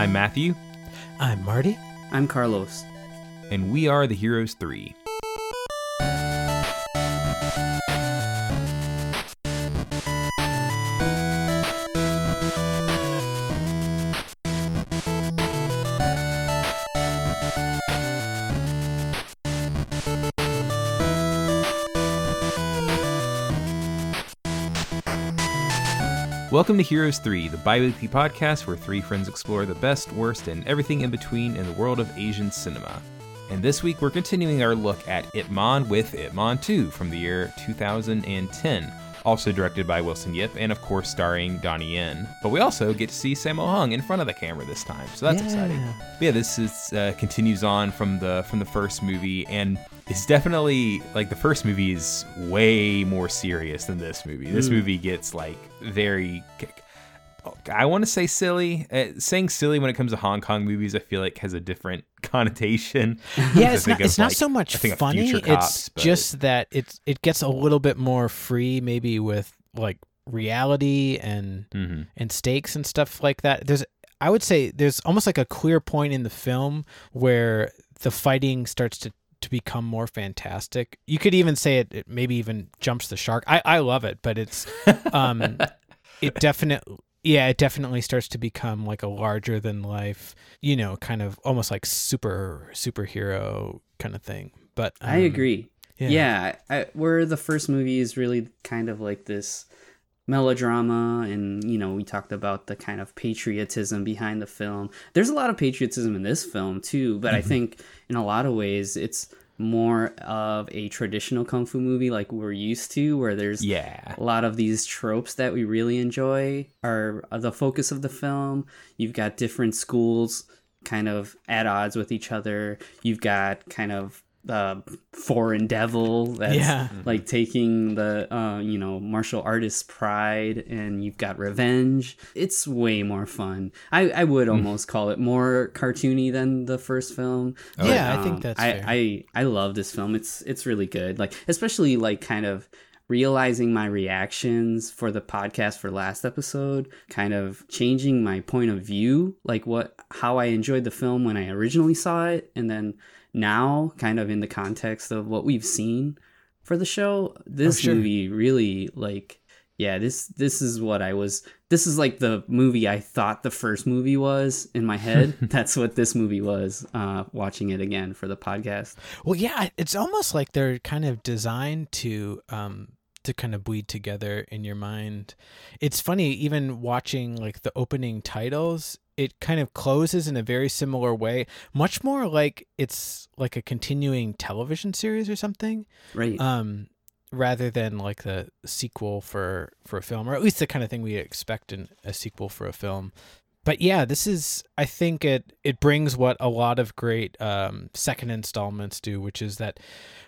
I'm Matthew, I'm Marty. I'm Carlos. and we are the Heroes 3. Welcome to Heroes 3, the bi weekly podcast where three friends explore the best, worst, and everything in between in the world of Asian cinema. And this week we're continuing our look at Ip Man with Ip Man 2 from the year 2010, also directed by Wilson Yip and of course starring Donnie Yen. But we also get to see Sammo Hung in front of the camera this time, so that's exciting. Yeah. But yeah, this is uh, continues on from the from the first movie, and it's definitely like the first movie is way more serious than this movie. This movie gets like very. I want to say silly. Uh, saying silly when it comes to Hong Kong movies, I feel like has a different connotation. Yeah, it's not. of, It's not so much I think of funny. Future It's Cops, but- just that it's it gets a little bit more free, maybe with like reality and Mhm. and stakes and stuff like that. There's, I would say, there's almost like a clear point in the film where the fighting starts to to become more fantastic. You could even say it, it maybe even jumps the shark. I I love it, but it's um, it definitely. Yeah, it definitely starts to become like a larger than life, you know, kind of almost like super superhero kind of thing. But I um, agree. Yeah. Yeah, I, where the first movie is really kind of like this melodrama, and you know, we talked about the kind of patriotism behind the film. There's a lot of patriotism in this film too, but Mm-hmm. I think in a lot of ways it's more of a traditional kung fu movie like we're used to, where there's Yeah. a lot of these tropes that we really enjoy are are the focus of the film. You've got different schools kind of at odds with each other. You've got kind of the foreign devil that's Yeah. like taking the uh, you know martial artist pride and you've got revenge it's way more fun i, I would almost call it more cartoony than the first film Yeah, I think um, that's I, fair. I I love this film. It's it's really good. Like especially like kind of realizing my reactions for the podcast for last episode, kind of changing my point of view, like what how I enjoyed the film when I originally saw it and then now kind of in the context of what we've seen for the show, this Oh, sure. movie really like yeah, this this is what I was this is like the movie I thought the first movie was in my head. That's what this movie was uh watching it again for the podcast. Well, yeah, it's almost like they're kind of designed to um to kind of bleed together in your mind. It's funny even watching like the opening titles, it kind of closes in a very similar way, much more like it's like a continuing television series or something. Right. Um rather than like the sequel for for a film or at least the kind of thing we expect in a sequel for a film but yeah this is i think it it brings what a lot of great um second installments do which is that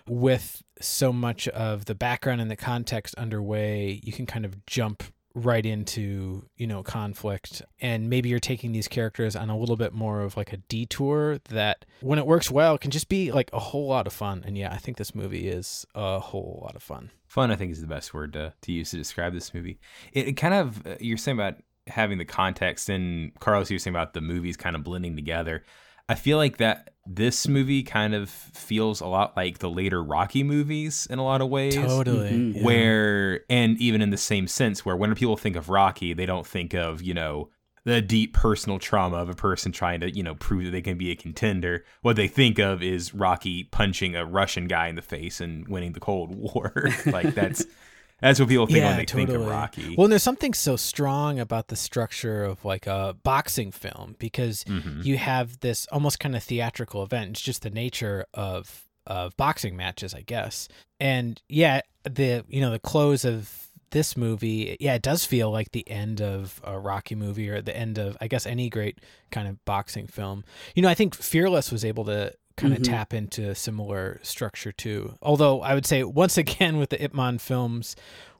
with so much of the background and the context underway you can kind of jump right into you know conflict and maybe you're taking these characters on a little bit more of like a detour that when it works well can just be like a whole lot of fun and yeah i think this movie is a whole lot of fun Fun, I think, is the best word to, to use to describe this movie. It, it kind of, uh, you're saying about having the context, and Carlos, you were saying about the movies kind of blending together. I feel like that this movie kind of feels a lot like the later Rocky movies in a lot of ways. totally Mhm. yeah. Where, and even in the same sense, where when people think of Rocky, they don't think of, you know, the deep personal trauma of a person trying to, you know, prove that they can be a contender. What they think of is Rocky punching a Russian guy in the face and winning the Cold War. like that's that's what people think when they think of Rocky. Well, and there's something so strong about the structure of like a boxing film because Mhm. you have this almost kind of theatrical event. It's just the nature of of boxing matches, I guess. And yeah, the you know the close of this movie, yeah, it does feel like the end of a Rocky movie or the end of I guess any great kind of boxing film. You know, I think Fearless was able to kind of Mhm. tap into a similar structure too. Although I would say once again with the Ip Man films,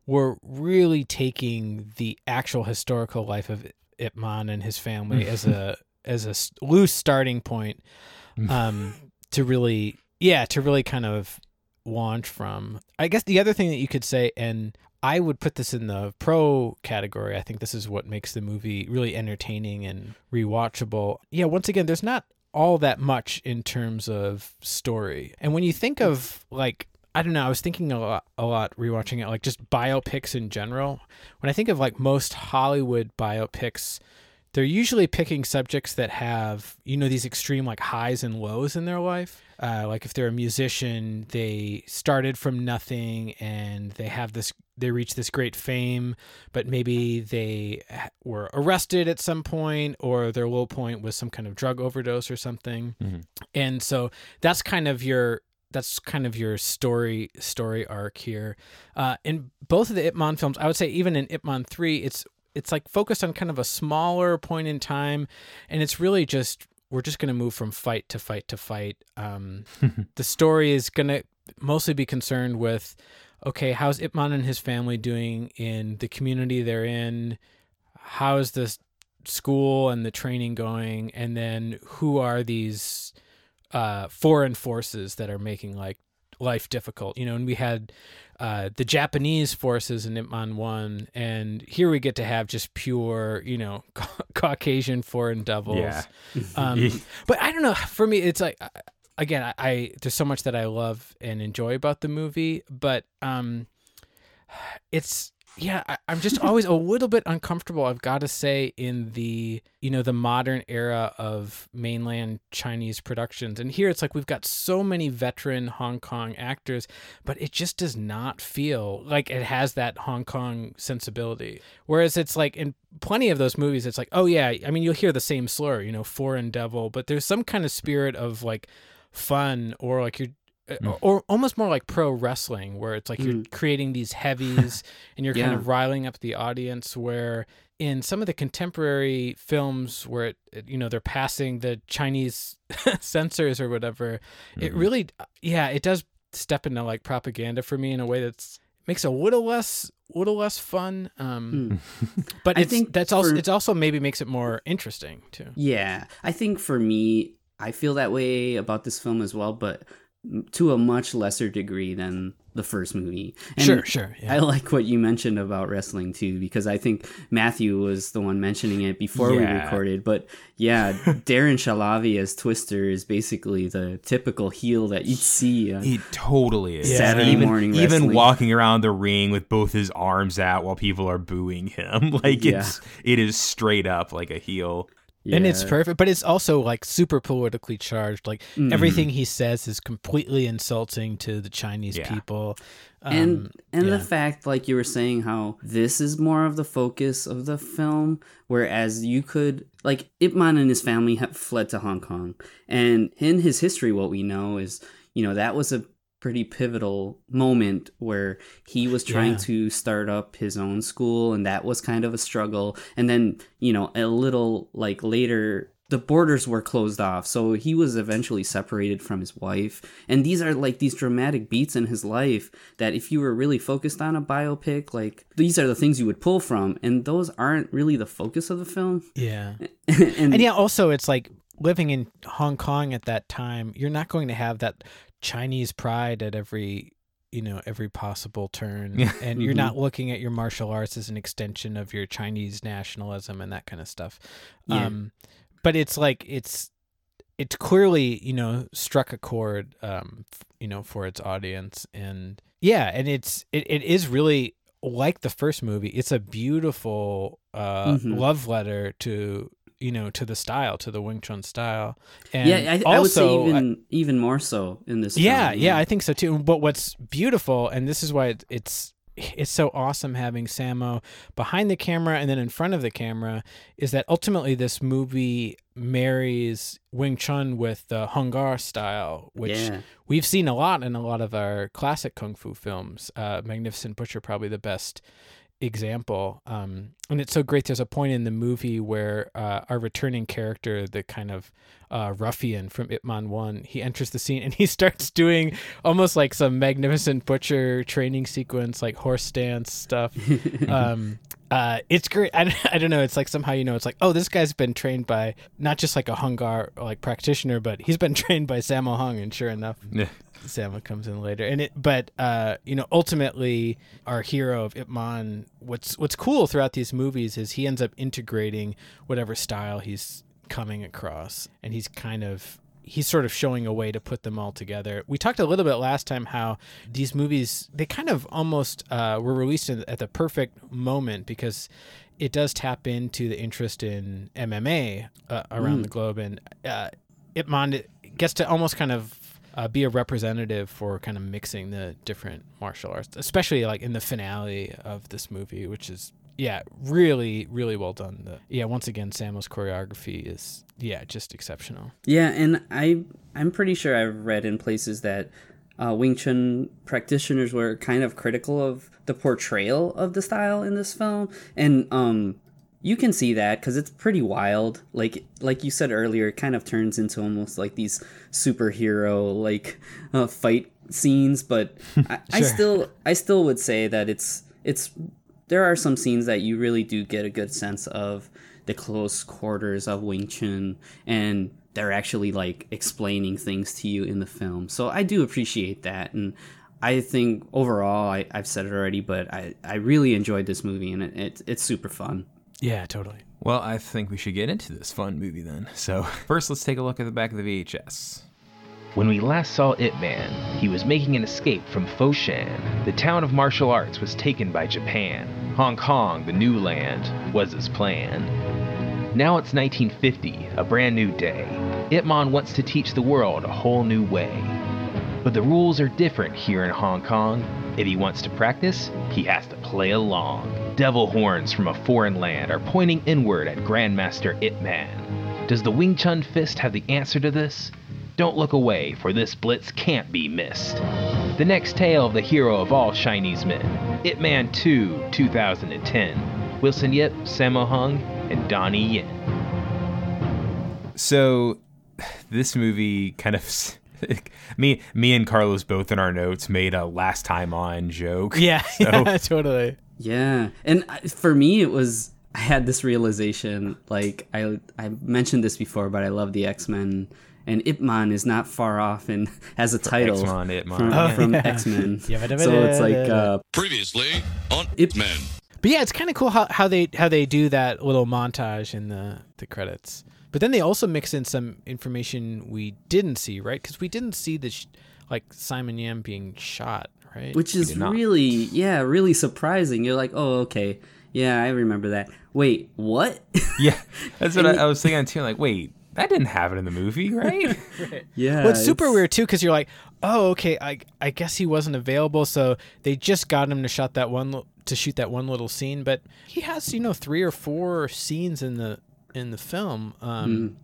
we're really taking the actual historical life of Ip Man and his family as a as a loose starting point um to really yeah to really kind of launch from i guess the other thing that you could say and I would put this in the pro category. I think this is what makes the movie really entertaining and rewatchable. Yeah, once again, there's not all that much in terms of story. And when you think of like I don't know, I was thinking a lot a lot rewatching it like just biopics in general. When I think of like most Hollywood biopics, they're usually picking subjects that have you know these extreme like highs and lows in their life uh, like if they're a musician they started from nothing and they have this they reach this great fame but maybe they were arrested at some point or their low point was some kind of drug overdose or something mm-hmm. and so that's kind of your that's kind of your story story arc here. Uh, in both of the Ip Man films, I would say even in Ip Man three, it's it's like focused on kind of a smaller point in time, and it's really just we're just going to move from fight to fight to fight. Um, the story is going to mostly be concerned with, okay, how's Ip Man and his family doing in the community they're in? How is the school and the training going? And then who are these uh, foreign forces that are making like life difficult? You know, and we had uh, the Japanese forces in Ip Man 1, and here we get to have just pure, you know, Caucasian foreign devils. Yeah. um, but I don't know. For me, it's like, again, I, I, there's so much that I love and enjoy about the movie, but um, it's yeah, I, am just always a little bit uncomfortable. I've got to say, in the you know the modern era of mainland Chinese productions, and here it's like we've got so many veteran Hong Kong actors, but it just does not feel like it has that Hong Kong sensibility. Whereas it's like in plenty of those movies, it's like, oh yeah, I mean you'll hear the same slur, you know, foreign devil, but there's some kind of spirit of like fun or like you're mm. or almost more like pro wrestling where it's like mm. you're creating these heavies and you're yeah. kind of riling up the audience where in some of the contemporary films where it, it you know they're passing the chinese censors or whatever mm. it mm-hmm. really yeah it does step into like propaganda for me in a way that's makes it a little less little less fun um mm. but i think that's also for, it's also maybe makes it more interesting too yeah i think for me i feel that way about this film as well but to a much lesser degree than the first movie. And sure, sure. Yeah. I like what you mentioned about wrestling too, because I think Matthew was the one mentioning it before yeah. we recorded. But yeah, Darren Shahlavi as Twister is basically the typical heel that you'd see. he totally is. Saturday even, morning, even walking around the ring with both his arms out while people are booing him, like yeah. it's it is straight up like a heel. Yeah. And it's perfect, but it's also like super politically charged. Like mm. everything he says is completely insulting to the Chinese yeah. people. Um, and and yeah. the fact, like you were saying, how this is more of the focus of the film, whereas you could like Ip Man and his family have fled to Hong Kong, and in his history, what we know is you know that was a pretty pivotal moment where he was trying yeah. to start up his own school and that was kind of a struggle. And then you know a little like later the borders were closed off so he was eventually separated from his wife. And these are like these dramatic beats in his life that if you were really focused on a biopic like these are the things you would pull from and those aren't really the focus of the film. Yeah. And, and yeah also it's like living in Hong Kong at that time, you're not going to have that Chinese pride at every you know every possible turn and you're mm-hmm. not looking at your martial arts as an extension of your Chinese nationalism and that kind of stuff. Yeah. Um but it's like it's it's clearly, you know, struck a chord um you know for its audience and yeah, and it's it, it is really like the first movie. It's a beautiful uh mm-hmm. love letter to you know to the style to the Wing Chun style. And yeah, I, also, I would say even I, even more so in this. Yeah, film, yeah, I think so too. But what's beautiful, and this is why it, it's it's so awesome having Sammo behind the camera and then in front of the camera is that ultimately this movie marries Wing Chun with the Hung Gar style, which yeah. we've seen a lot in a lot of our classic kung fu films. Uh, Magnificent Butcher, probably the best example. Um, and it's so great. There's a point in the movie where uh, our returning character, the kind of uh, ruffian from Ip Man 1, he enters the scene and he starts doing almost like some magnificent butcher training sequence, like horse stance stuff. um, uh, it's great. I, I don't know. It's like somehow, you know, it's like, oh, this guy's been trained by not just like a Hung Gar like practitioner, but he's been trained by Sammo Hung. And sure enough. Yeah. Sammo comes in later, and it. But uh, you know, ultimately, our hero of Ip Man. What's what's cool throughout these movies is he ends up integrating whatever style he's coming across, and he's kind of he's sort of showing a way to put them all together. We talked a little bit last time how these movies they kind of almost uh, were released in, at the perfect moment because it does tap into the interest in MMA uh, around Mm. the globe, and uh, Ip Man gets to almost kind of uh, be a representative for kind of mixing the different martial arts, especially like in the finale of this movie, which is yeah, really, really well done. The, yeah, once again, Sammo's choreography is yeah, just exceptional. Yeah, and I I'm pretty sure I've read in places that uh, Wing Chun practitioners were kind of critical of the portrayal of the style in this film, and um, you can see that because it's pretty wild. Like like you said earlier, it kind of turns into almost like these superhero like uh, fight scenes. But I, I still I still would say that it's it's there are some scenes that you really do get a good sense of the close quarters of Wing Chun and they're actually like explaining things to you in the film. So I do appreciate that and I think overall I, I've said it already, but I, I really enjoyed this movie and it, it it's super fun. Yeah, totally. Well, I think we should get into this fun movie then. So, first, let's take a look at the back of the VHS. When we last saw Ip Man, he was making an escape from Foshan. The town of martial arts was taken by Japan. Hong Kong, the new land, was his plan. Now it's 1950, a brand new day. Ip Man wants to teach the world a whole new way. But the rules are different here in Hong Kong. If he wants to practice, he has to play along. Devil horns from a foreign land are pointing inward at Grandmaster Ip Man. Does the Wing Chun Fist have the answer to this? Don't look away, for this blitz can't be missed. The next tale of the hero of all Chinese men, Ip Man 2 2010. Wilson Yip, Sammo Hung, and Donnie Yen. So, this movie kind of. Me, me and Carlos both in our notes made a last time on joke. Yeah, So- yeah, totally. Yeah, and for me, it was I had this realization. Like I I mentioned this before, but I love the X Men, and Ip Man is not far off and has a title X-Men, Ip Man. from, Oh, from yeah. X Men. Yeah, so it's like uh, Previously on Ip- Men. But yeah, it's kind of cool how, how they how they do that little montage in the the credits. But then they also mix in some information we didn't see, right? Because we didn't see the sh- like Simon Yam being shot, right? which is really yeah, really surprising. You're like, oh okay, yeah, I remember that. Wait, what? Yeah, that's what I, I was thinking too. Like, wait, that didn't happen in the movie, right? yeah, well, it's super weird too because you're like, oh, okay, I I guess he wasn't available, so they just got him to shot that one to shoot that one little scene, but he has you know three or four scenes in the in the film. Um,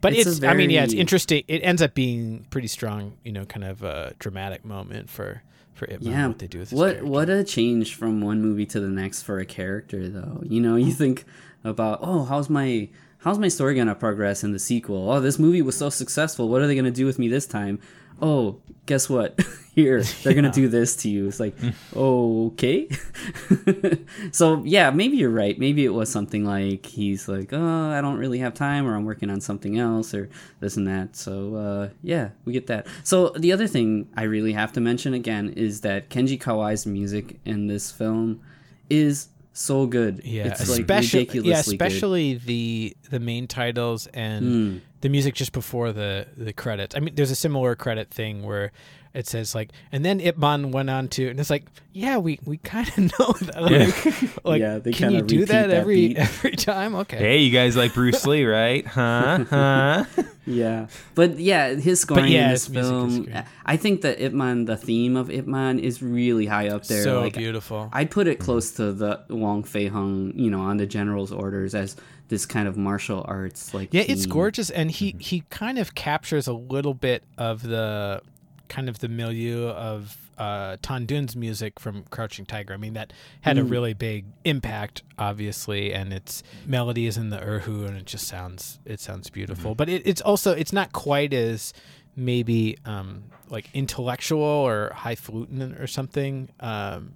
But It's it's, a I mean, yeah, it's interesting. It ends up being pretty strong, you know, kind of a dramatic moment for for Man, yeah what they do with what character. what a change from one movie to the next for a character though you know you think about oh how's my how's my story gonna progress in the sequel oh this movie was so successful what are they gonna do with me this time oh guess what? Here they're gonna do this to you. It's like okay. So yeah maybe you're right. Maybe it was something like he's like oh i don't really have time or i'm working on something else or this and that. So uh, yeah we get that. So the other thing i really have to mention again is that kenji kawai's music in this film is so good. Yeah, it's like especially ridiculously yeah, good. especially the the main titles and Mm. The music just before the the credits. I mean, there's a similar credit thing where it says like, and then Ip Man went on to, and it's like, yeah, we we kind of know that. Like, like Yeah, they can you do that that every beat. every time? Okay. hey, you guys like Bruce Lee, right? Huh? Huh? Yeah, but yeah, his scoring yeah, in this his film. I think that Ip Man, the theme of Ip Man, is really high up there. so like, beautiful. I'd put it close to the Wong Fei Hung, you know, on the general's orders as this kind of martial arts like. Yeah, it's gorgeous, and he mm-hmm. he kind of captures a little bit of the kind of the milieu of uh, Tan Dun's music from Crouching Tiger. I mean, that had a really big impact, obviously, and its melody is in the erhu, and it just sounds it sounds beautiful. But it, it's also it's not quite as maybe um, like intellectual or highfalutin or something. Um,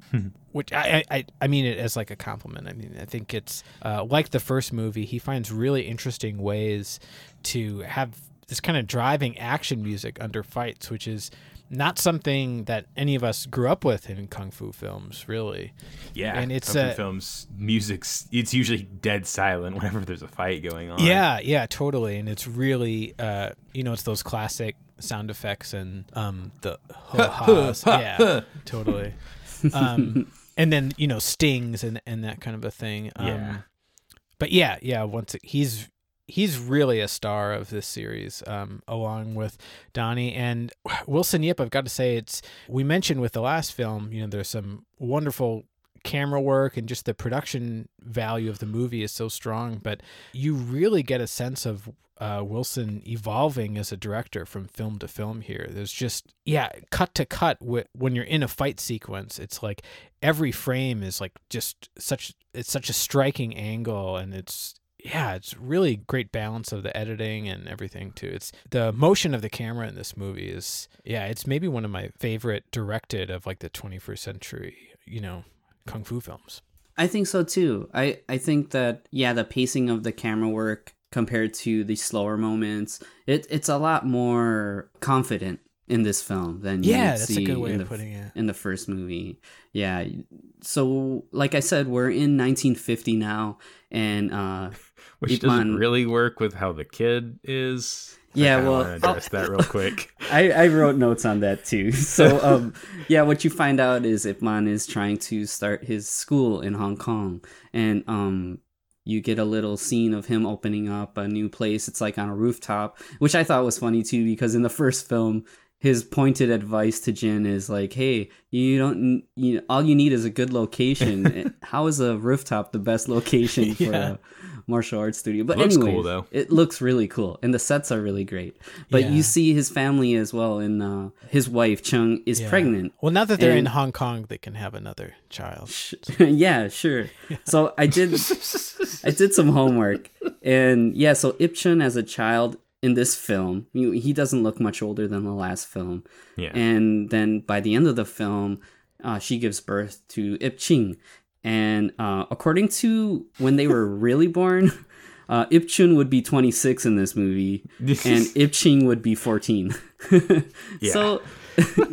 which I, I I- I mean it as like a compliment. I mean I think it's uh, like the first movie. He finds really interesting ways to have this kind of driving action music under fights, which is not something that any of us grew up with in kung fu films, really. Yeah, And it's, Kung Fu uh, films music's it's usually dead silent whenever there's a fight going on. Yeah, yeah, totally. And it's really, uh, you know, it's those classic sound effects and um, the yeah, totally. Um, and then you know stings and and that kind of a thing. Um, Yeah. But yeah, yeah. Once it, he's he's really a star of this series, um, along with Donnie and Wilson Yip. I've got to say, it's we mentioned with the last film. You know, there's some wonderful camera work and just the production value of the movie is so strong, but you really get a sense of uh, Wilson evolving as a director from film to film here. There's just, yeah, cut to cut. Wh- when you're in a fight sequence, it's like every frame is like just such, it's such a striking angle and it's, yeah, it's really great balance of the editing and everything too. It's the motion of the camera in this movie is, yeah, it's maybe one of my favorite directed of like the 21st century, you know, kung fu films. I think so too. I I think that yeah, the pacing of the camera work compared to the slower moments, it it's a lot more confident in this film than Yeah, that's a good way in of the, putting it. in the first movie. Yeah. So like I said, we're in 1950 now, and uh, which Ip doesn't Man- really work with how the kid is. Yeah, I well, address that real quick. I, I wrote notes on that too. So, um, yeah, what you find out is Ip Man is trying to start his school in Hong Kong, and um, you get a little scene of him opening up a new place. It's like on a rooftop, which I thought was funny too, because in the first film, his pointed advice to Jin is like, "Hey, you don't, you all you need is a good location. How is a rooftop the best location for Yeah. a martial arts studio?" But Looks cool, anyway, though. it looks really cool, and the sets are really great. But Yeah. you see his family as well, and uh, his wife Chung is Yeah. pregnant. Well, now that they're in Hong Kong, they can have another child. Sh- yeah, sure. So I did, I did some homework, and yeah, so Ip Chun as a child in this film, he he doesn't look much older than the last film, Yeah. and then by the end of the film, uh, she gives birth to Ip Ching, and uh, according to when they were really born. Uh, Ip Chun would be 26 in this movie, and Ip Ching would be 14. So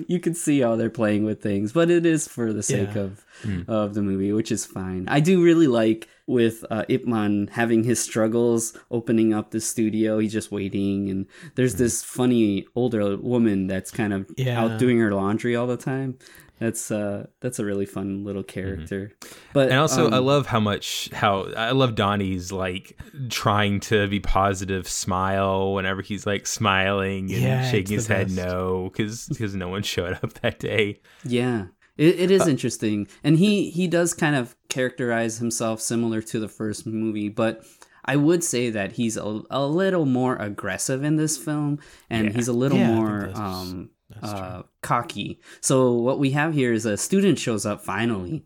you can see how they're playing with things, but it is for the sake Yeah. of of the movie, which is fine. I do really like with uh, Ip Man having his struggles opening up the studio. He's just waiting, and there's this funny older woman that's kind of Yeah. out doing her laundry all the time. That's uh that's a really fun little character. But And also, I um, love how much how I love Donnie's like trying to be positive, smile whenever he's like smiling and Yeah, shaking his head best. no because because no one showed up that day. Yeah, it, it is interesting, and he he does kind of characterize himself similar to the first movie, but I would say that he's a, a little more aggressive in this film, and Yeah. he's a little Yeah, more um uh cocky. So what we have here is a student shows up finally,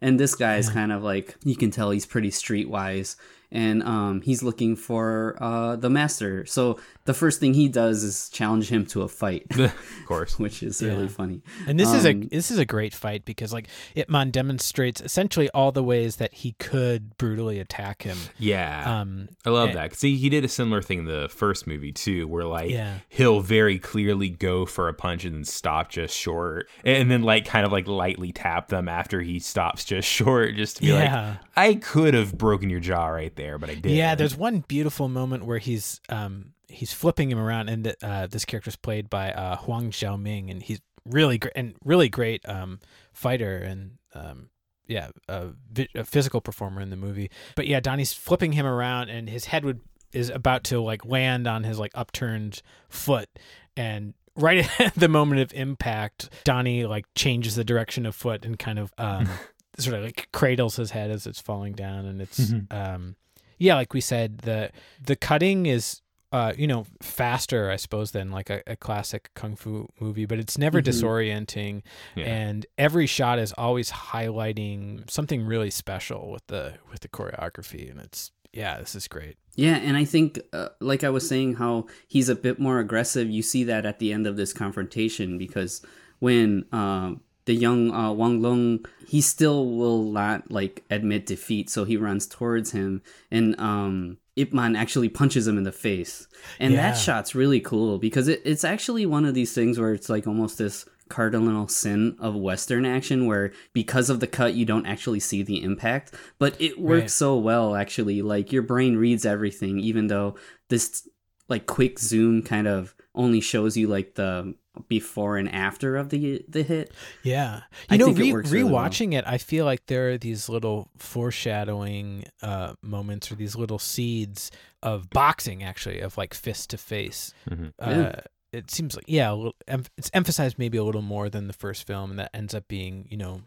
and this guy is kind of like you can tell he's pretty streetwise. And um, he's looking for uh, the master. So the first thing he does is challenge him to a fight, of course. which is really funny. And this is a Um, this is a great fight because like Ip Man demonstrates essentially all the ways that he could brutally attack him. Yeah. Um, I love eh, that. 'Cause See, he did a similar thing in the first movie too, where like Yeah. he'll very clearly go for a punch and then stop just short, and then like kind of like lightly tap them after he stops just short, just to be Yeah. like, I could have broken your jaw right there, but I didn't. Yeah, there's one beautiful moment where he's um he's flipping him around, and the, uh, this character's played by uh, Huang Xiaoming, and he's really great and really great um fighter and um yeah a, vi- a physical performer in the movie. But yeah, Donnie's flipping him around, and his head would is about to like land on his like upturned foot, and right at the moment of impact, Donnie like changes the direction of foot and kind of um sort of like cradles his head as it's falling down, and it's um yeah, like we said, the the cutting is uh, you know, faster, I suppose, than like a, a classic kung fu movie, but it's never Mhm. disorienting, Yeah. and every shot is always highlighting something really special with the with the choreography, and it's yeah, this is great. Yeah, and I think, uh, like I was saying, how he's a bit more aggressive. You see that at the end of this confrontation because when um, the young uh, Wang Long, he still will not like admit defeat, so he runs towards him, and um, Ip Man actually punches him in the face. And Yeah. that shot's really cool because it, it's actually one of these things where it's like almost this cardinal sin of Western action where because of the cut you don't actually see the impact. But it works Right. so well actually. Like your brain reads everything, even though this like quick zoom kind of only shows you like the before and after of the the hit. Yeah. You I know, think it re- works really well. rewatching it, I feel like there are these little foreshadowing uh, moments or these little seeds of boxing, actually, of like fist to face. Mhm. Uh, Yeah. It seems like, yeah, a little, it's emphasized maybe a little more than the first film, and that ends up being, you know,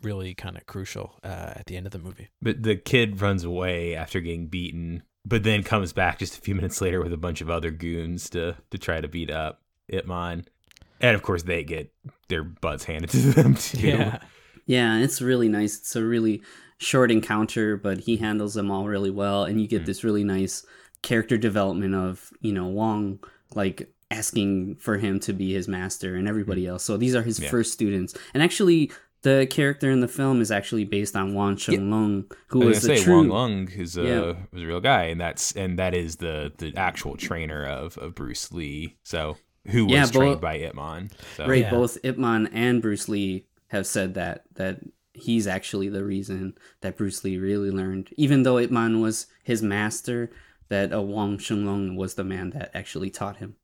really kind of crucial uh, at the end of the movie. But the kid runs away after getting beaten, but then comes back just a few minutes later with a bunch of other goons to to try to beat up Ip Man. And of course, they get their butts handed to them too. Yeah. Yeah, it's really nice. It's a really short encounter, but he handles them all really well, and you get Mm. this really nice character development of you know Wong like asking for him to be his master and everybody else. So these are his Mm. Yeah. first students, and actually. The character in the film is actually based on Wong Shun Leung, who I was was the say true Wong Lung is a Yeah. was a real guy, and that's and that is the the actual trainer of of Bruce Lee. So who was Yeah, trained by Ip Man. So Right, Yeah. both Ip Man and Bruce Lee have said that that he's actually the reason that Bruce Lee really learned. Even though Ip Man was his master, that uh, Wong Shun Leung was the man that actually taught him.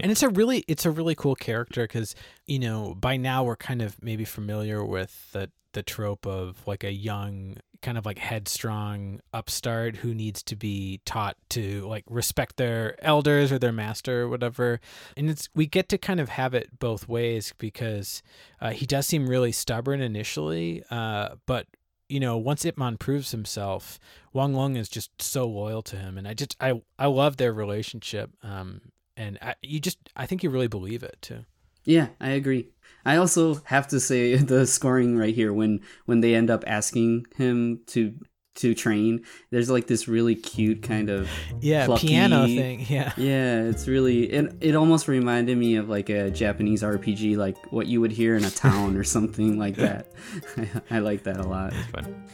and it's a really it's a really cool character because you know by now we're kind of maybe familiar with the the trope of like a young kind of like headstrong upstart who needs to be taught to like respect their elders or their master or whatever and it's we get to kind of have it both ways because uh, he does seem really stubborn initially uh, but you know once Ipman proves himself Wang Lung is just so loyal to him and I just I I love their relationship um and I, you just I think you really believe it too. Yeah, I agree. I also have to say the scoring right here when when they end up asking him to to train, there's like this really cute kind of Yeah, Plucky. piano thing. Yeah. Yeah, it's really it. It almost reminded me of like a Japanese RPG, like what you would hear in a town or something like that. I, I like that a lot. fun.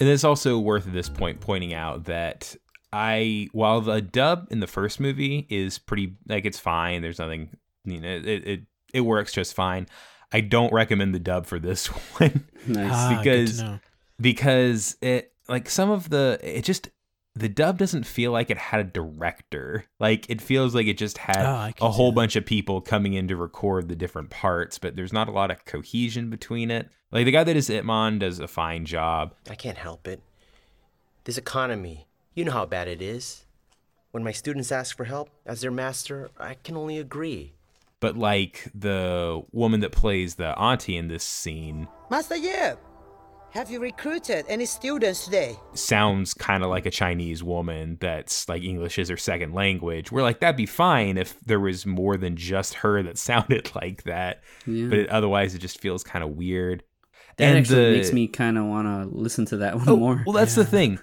And it's also worth at this point pointing out that I, while the dub in the first movie is pretty, like it's fine. There's nothing, you know, it it, it works just fine. I don't recommend the dub for this one Nice. Ah, good to because- know. because it like some of the it just the dub doesn't feel like it had a director. Like it feels like it just had Oh, a whole bunch of people coming in to record the different parts, but there's not a lot of cohesion between it. Like the guy that is Ip Man does a fine job. I can't help it. This economy, you know how bad it is. When my students ask for help as their master, I can only agree. But like the woman that plays the auntie in this scene Master Yip, have you recruited any students today? sounds kind of like a Chinese woman that's like English is her second language. We're like that'd be fine if there was more than just her that sounded like that, Yeah. but it, otherwise it just feels kind of weird. that and actually the- makes me kind of want to listen to that one Oh, more. well, that's the thing.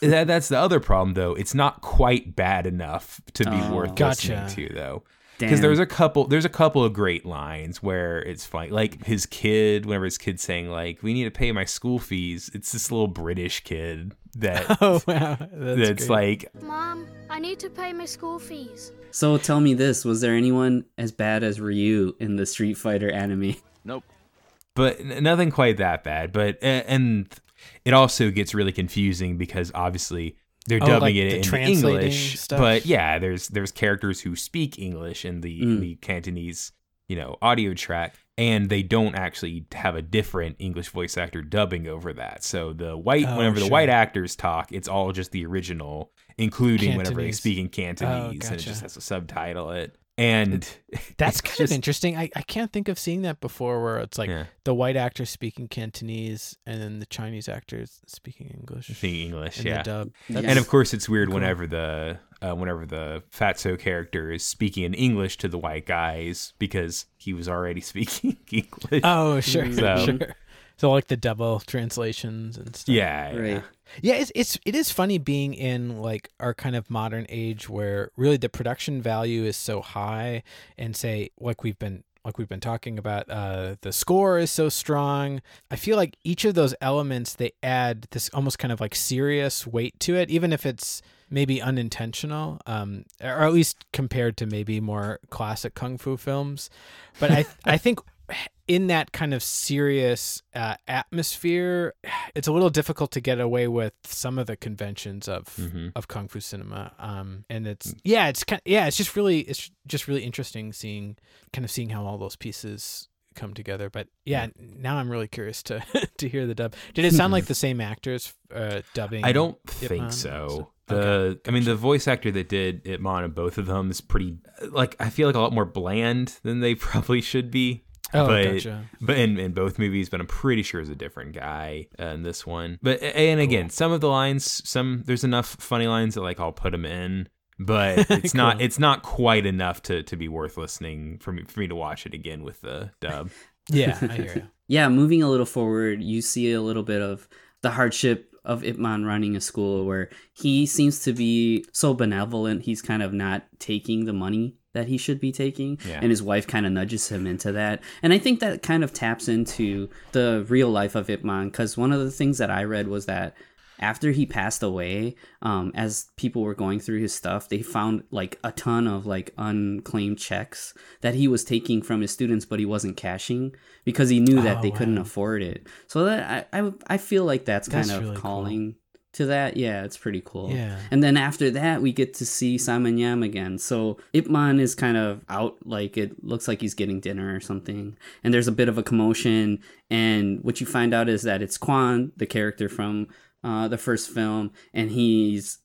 That, that's the other problem, though. It's not quite bad enough to be Oh. worth Gotcha. listening to, though. Because there's a couple there's a couple of great lines where it's funny like his kid whenever his kid's saying like we need to pay my school fees it's this little british kid that Oh wow, that's, that's great. like Mom, I need to pay my school fees. So tell me this: Was there anyone as bad as Ryu in the Street Fighter anime? Nope. But n- nothing quite that bad but a- and it also gets really confusing because obviously they're Oh, dubbing like it in english stuff? but yeah there's there's characters who speak english in the in Mm. the cantonese you know audio track and they don't actually have a different english voice actor dubbing over that. So the white Oh, whenever the white actors talk it's all just the original including whenever they speak in cantonese and it just has to subtitle it and That's kind just- of interesting. I, I can't think of seeing that before where it's like Yeah. the white actor speaking Cantonese and then the Chinese actors speaking English. speaking english yeah the dub. Yeah. And of course, it's weird Cool. whenever the uh, whenever the Fatso character is speaking in English to the white guys because he was already speaking English. Oh, sure, So- sure. So like the double translations and stuff. yeah, yeah. Right. Yeah, it's it's it is funny being in like our kind of modern age where really the production value is so high and say like we've been like we've been talking about uh the score is so strong. I feel like each of those elements they add this almost kind of like serious weight to it even if it's maybe unintentional, um, or at least compared to maybe more classic kung fu films. But I I think in that kind of serious uh, atmosphere, it's a little difficult to get away with some of the conventions of Mhm. of kung fu cinema. Um, and it's yeah, it's kind yeah, it's just really it's just really interesting seeing kind of seeing how all those pieces come together. But yeah, now I'm really curious to to hear the dub. Did it sound like the same actors uh, dubbing? I don't think Man? so. Okay, The I mean the voice actor that did Ip Man and both of them is pretty like I feel like a lot more bland than they probably should be. Oh, but gotcha. but in, in both movies, but I'm pretty sure it's a different guy uh, in this one. But and again, some of the lines, some there's enough funny lines that like I'll put them in, but it's not it's not quite enough to to be worth listening for me for me to watch it again with the dub. Yeah, I hear you. yeah, moving a little forward, you see a little bit of the hardship of Ipman running a school where he seems to be so benevolent, he's kind of not taking the money that he should be taking. Yeah. And his wife kind of nudges him into that. And I think that kind of taps into the real life of Ipman because one of the things that I read was that after he passed away, um, as people were going through his stuff, they found like a ton of like unclaimed checks that he was taking from his students, but he wasn't cashing because he knew that Oh, they couldn't afford it. So that I, I I feel like that's kind That's of really cool. calling to that. Yeah, it's pretty cool. Yeah. And then after that, we get to see Simon Yam again. So Ip Man is kind of out, like it looks like he's getting dinner or something. And there's a bit of a commotion. And what you find out is that it's Quan, the character from uh, the first film, and he's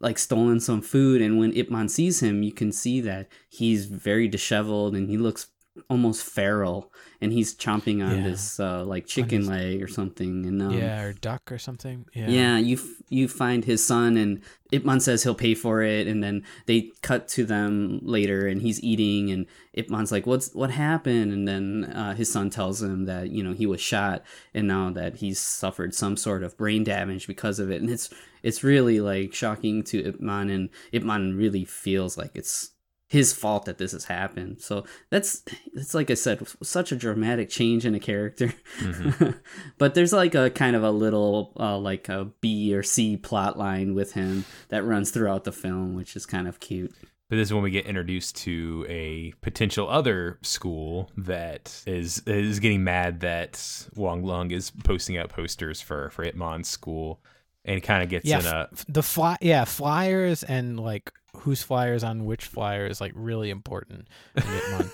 like stolen some food. And when Ipman sees him, you can see that he's very disheveled and he looks almost feral. And he's chomping on Yeah. this uh, like chicken his- leg or something. And um, yeah, or duck or something. Yeah. yeah, you f- you find his son, and Ipman says he'll pay for it, and then they cut to them later, and he's eating, and Ipman's like, "What's what happened?" And then uh, his son tells him that you know he was shot, and now that he's suffered some sort of brain damage because of it, and it's it's really like shocking to Ipman, and Ipman really feels like it's his fault that this has happened. So that's that's like I said, such a dramatic change in a character. but there's like a kind of a little uh, like a B or C plot line with him that runs throughout the film, which is kind of cute. But this is when we get introduced to a potential other school that is is getting mad that Wong Lung is posting up posters for for Ip Man's school, and kind of gets Yeah, in a the fly yeah, flyers and like whose flyers on which flyer is like really important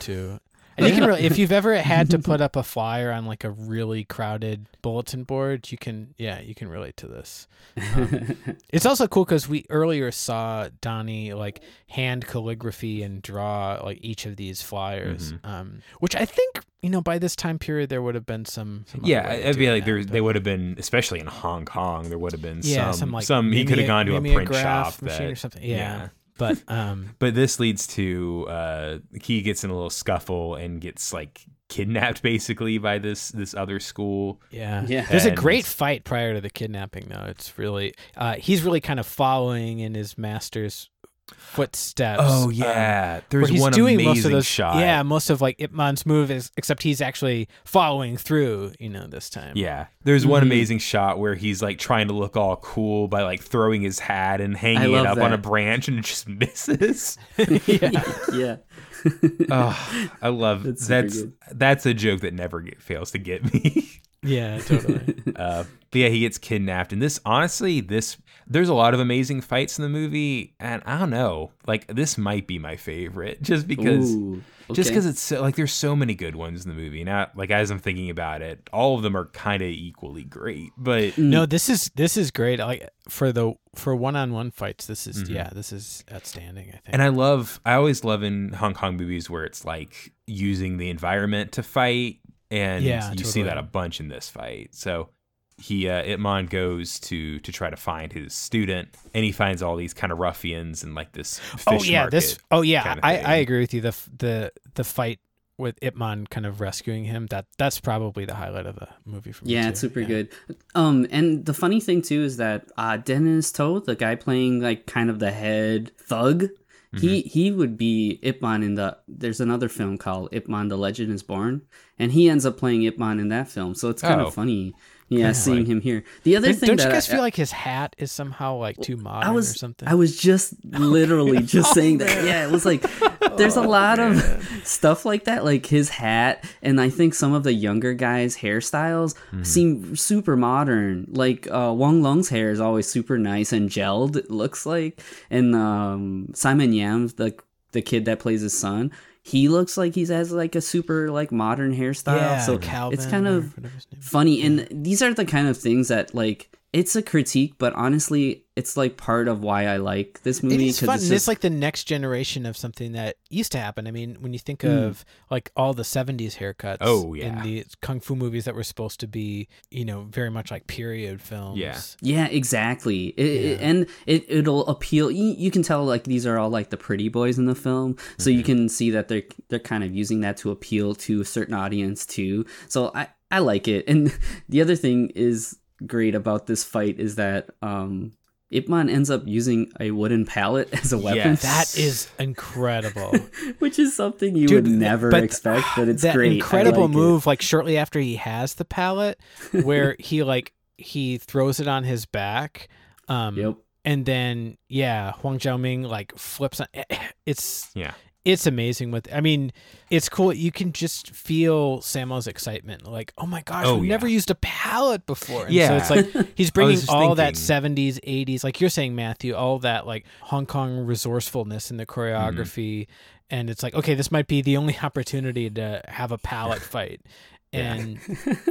too. And you can really if you've ever had to put up a flyer on like a really crowded bulletin board, you can yeah, you can relate to this. Um, it's also cool because we earlier saw Donnie like hand calligraphy and draw like each of these flyers, Mm-hmm. um, which I think you know by this time period there would have been some. some yeah. way of I feel doing like there they would have been, especially in Hong Kong, there would have been yeah, some some like some he could have gone to a print shop machine that, or something. Yeah, but um, But this leads to uh he gets in a little scuffle and gets like kidnapped basically by this this other school. yeah, Yeah. There's a great fight prior to the kidnapping, though. It's really uh, he's really kind of following in his master's footsteps. Oh um, yeah, where there's he's one doing amazing most of those, shot. Yeah, most of like Ipman's move is, except he's actually following through. You know, this time. Yeah. There's one Mhm. amazing shot where he's like trying to look all cool by like throwing his hat and hanging it love up on a branch and it just misses. yeah. oh, I love That's that's that's, a joke that never get, fails to get me. yeah, totally. uh, but yeah, he gets kidnapped, and this honestly, this there's a lot of amazing fights in the movie, and I don't know, like this might be my favorite, just because Ooh, just because it's so, like there's so many good ones in the movie. Now, like as I'm thinking about it, all of them are kind of equally great, but no, this is this is great. Like for the for one on one fights, this is Mhm. yeah, this is outstanding. I think. And I love, I always love in Hong Kong movies where it's like using the environment to fight, and Yeah, you see that a bunch in this fight. So he, uh, Ip Man goes to to try to find his student, and he finds all these kind of ruffians and like this. Fish oh yeah, this. Oh yeah, kinda I, I agree with you. The the the fight with Ipman kind of rescuing him. That that's probably the highlight of the movie for me. Yeah, too. it's super Yeah. good. Um, and the funny thing too is that uh, Dennis To, the guy playing like kind of the head thug, he Mm-hmm. he would be Ipman in the. There's another film called Ipman: The Legend Is Born, and he ends up playing Ipman in that film. So it's kind Oh. of funny yeah, seeing him here. The other Don't, thing don't you guys I, feel like his hat is somehow like too modern I was or something? I was just literally just saying that. Yeah, it was like there's a lot of stuff like that, like his hat, and I think some of the younger guys' hairstyles seem super modern. Like uh, Wong Lung's hair is always super nice and gelled. It looks like, and um, Simon Yam's the the kid that plays his son. He looks like he has like a super like modern hairstyle. yeah, so Calvin it's kind of whatever his name is. funny and these are the kind of things that like it's a critique but honestly it's like part of why i like this movie is fun. because and It's like the next generation of something that used to happen. I mean, when you think hmm. of like all the '70s haircuts, Oh, in yeah. the kung fu movies that were supposed to be, you know, very much like period films. Yeah. yeah exactly it, it- and it, it'll appeal you, you can tell like these are all like the pretty boys in the film so you mhm. can see that they're they're kind of using that to appeal to a certain audience too so i i like it and the other thing is great about this fight is that um Ip Man ends up using a wooden pallet as a weapon. Yes. That is incredible. which is something you Dude, would never but expect, but it's that great. Incredible like it. move, like shortly after he has the pallet, where he like he throws it on his back. Um, Yep. and then yeah, Huang Xiaoming like flips on. It's Yeah. It's amazing. With I mean, it's cool. You can just feel Sammo's excitement. Like, oh my gosh, Oh, we've yeah. never used a pallet before. And Yeah. so it's like he's bringing just all that '70s, '80s, like you're saying, Matthew, all that like Hong Kong resourcefulness in the choreography. And it's like, okay, this might be the only opportunity to have a pallet fight. And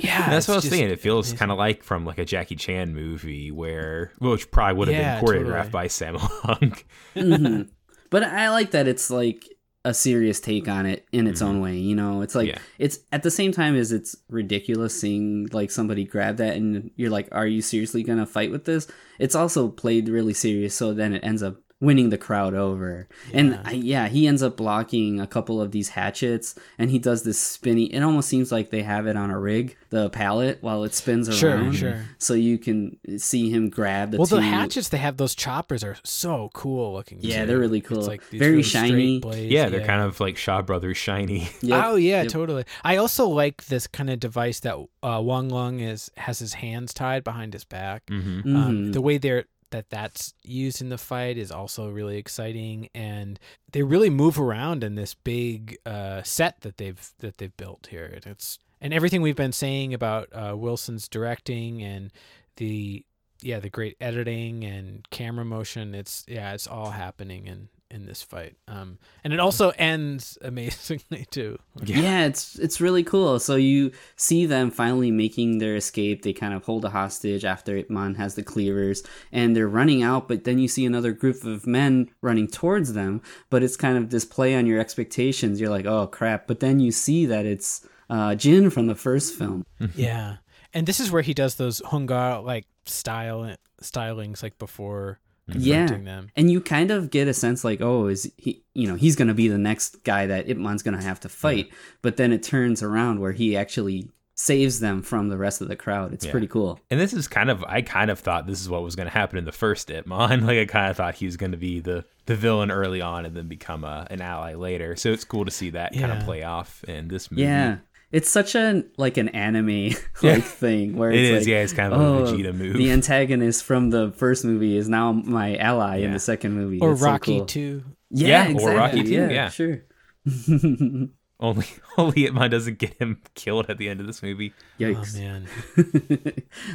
yeah, That's what I was just saying. It feels kind of like from like a Jackie Chan movie where, which probably would have Yeah, been choreographed totally. by Sammo Hung. Mhm. But I like that it's like a serious take on it in its own mm-hmm. way. You know, it's like Yeah. it's at the same time as it's ridiculous seeing like somebody grab that and you're like, are you seriously gonna fight with this? It's also played really serious, so then it ends up winning the crowd over. And I, yeah, he ends up blocking a couple of these hatchets, and he does this spinny. It almost seems like they have it on a rig, the pallet, while it spins Sure, around. sure. So you can see him grab the well, two. the hatchets they have, those choppers are so cool looking. Yeah, too. they're really It's cool. like these Very really shiny. blades, Yeah, they're kind of like Shaw Brothers shiny. Yep, Oh yeah, yep. totally. I also like this kind of device that uh, Wang Lung is has his hands tied behind his back. hmm Um, Mhm. the way they're that that's used in the fight is also really exciting, and they really move around in this big uh, set that they've that they've built here. And It's and everything we've been saying about uh, Wilson's directing and the yeah the great editing and camera motion. It's yeah, it's all happening in in this fight. Um, and it also ends amazingly too. Yeah. it's it's really cool. So you see them finally making their escape. They kind of hold a hostage after Ip Man has the cleavers, and they're running out. But then you see another group of men running towards them. But it's kind of this play on your expectations. You're like, oh crap! But then you see that it's uh, Jin from the first film. Yeah, and this is where he does those Hung Gar like style stylings like before Yeah, them. and you kind of get a sense like, oh, is he? You know, he's gonna be the next guy that Ip Man's gonna have to fight. But then it turns around where he actually saves them from the rest of the crowd. It's Yeah. pretty cool. And this is kind of, I kind of thought this is what was going to happen in the first Ip Man. Like, I kind of thought he was going to be the, the villain early on and then become a, an ally later. So it's cool to see that kind of play off in this movie. Yeah. It's such a like an anime like Yeah. thing where It it's is, like, yeah, it's kind of a oh, Vegeta move. The antagonist from the first movie is now my ally in the second movie. Or It's so Rocky cool. too. Yeah, Yeah, or. Rocky too, Yeah, yeah. sure. Only, only Ip Man doesn't get him killed at the end of this movie. Yikes. Oh man.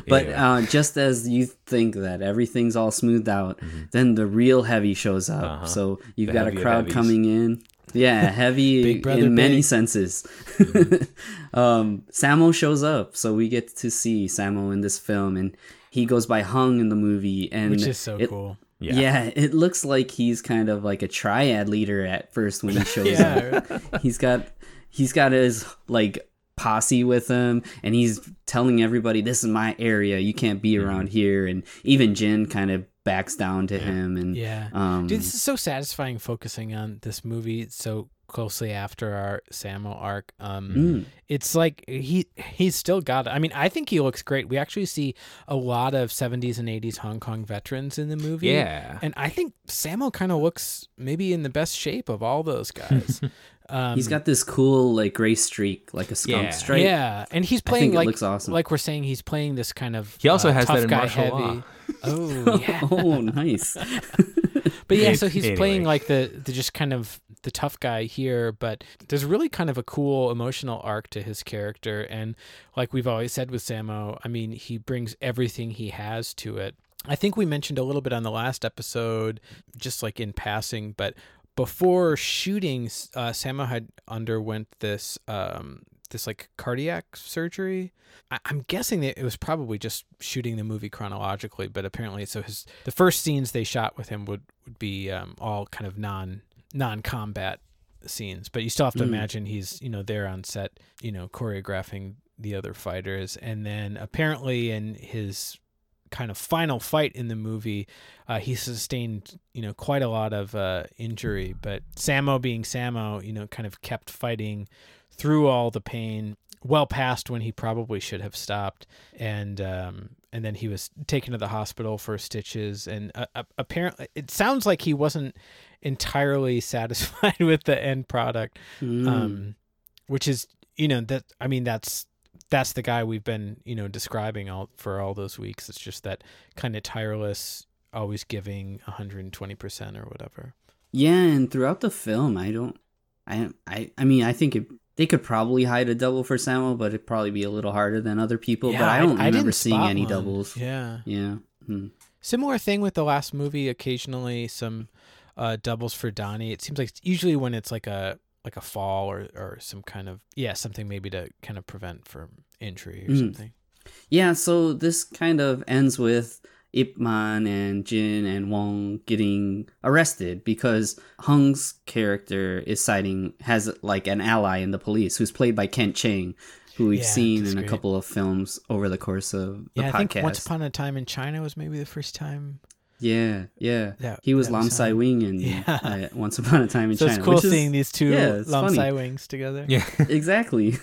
but Yeah. uh, just as you think that everything's all smoothed out, then the real heavy shows up. Mm-hmm. Uh-huh. So you've The got a crowd coming in. Yeah, heavy brother in many big. senses. Mm-hmm. um, Sammo shows up, so we get to see Sammo in this film, and he goes by Hung in the movie, and Which is so it- cool. Yeah. Yeah. it looks like he's kind of like a triad leader at first when he shows Yeah. up. He's got he's got his like posse with him and he's telling everybody this is my area. You can't be around here and even Jin kind of backs down to him and Yeah. um Dude, this is so satisfying focusing on this movie so closely after our Sammo arc. Um, Mm. it's like he he's still got it. I mean, I think he looks great. We actually see a lot of 70s and 80s Hong Kong veterans in the movie. Yeah. And I think Sammo kind of looks maybe in the best shape of all those guys. um, He's got this cool like gray streak, like a skunk Yeah. stripe. yeah, and he's I playing think it like looks awesome. like we're saying he's playing this kind of He also uh, has tough that in guy martial heavy. law. Oh yeah. oh, nice. But yeah, so he's anyway. playing like the, the just kind of the tough guy here, but there's really kind of a cool emotional arc to his character. And like we've always said with Sammo, I mean, he brings everything he has to it. I think we mentioned a little bit on the last episode, just like in passing, but before shooting, uh, Sammo had underwent this um, this like cardiac surgery. I- I'm guessing that it was probably just shooting the movie chronologically, but apparently, so his the first scenes they shot with him would would be um, all kind of non non combat scenes, but you still have to Mm. imagine he's you know there on set, you know, choreographing the other fighters, and then apparently in his kind of final fight in the movie, uh, he sustained you know quite a lot of uh, injury, but Sammo being Sammo, you know, kind of kept fighting through all the pain well past when he probably should have stopped. And um and then he was taken to the hospital for stitches. And uh, uh, apparently it sounds like he wasn't entirely satisfied with the end product. Mm. um which is you know that i mean that's that's the guy we've been you know describing all for all those weeks it's just that kind of tireless always giving 120% or whatever Yeah, and throughout the film, I don't, I, I, I mean, I think it, they could probably hide a double for Samuel, but it'd probably be a little harder than other people. but I don't remember didn't seeing any one. doubles. yeah Yeah. Hmm. Similar thing with the last movie. Occasionally, some uh, doubles for Donnie. It seems like usually when it's like a like a fall or or some kind of yeah something maybe to kind of prevent from injury or Mm. something. Yeah, so this kind of ends with Ip Man and Jin and Wong getting arrested because Hung's character is citing has like an ally in the police who's played by Kent Chang, who we've Yeah, seen in a couple of films over the course of the Yeah, I podcast. think Once Upon a Time in China was maybe the first time. Yeah, yeah. That, He was Lam Sai. Wing in Yeah. uh, Once Upon a Time in So China. it's cool which is- seeing these two yeah, Lam. Sai wings together. Yeah. exactly.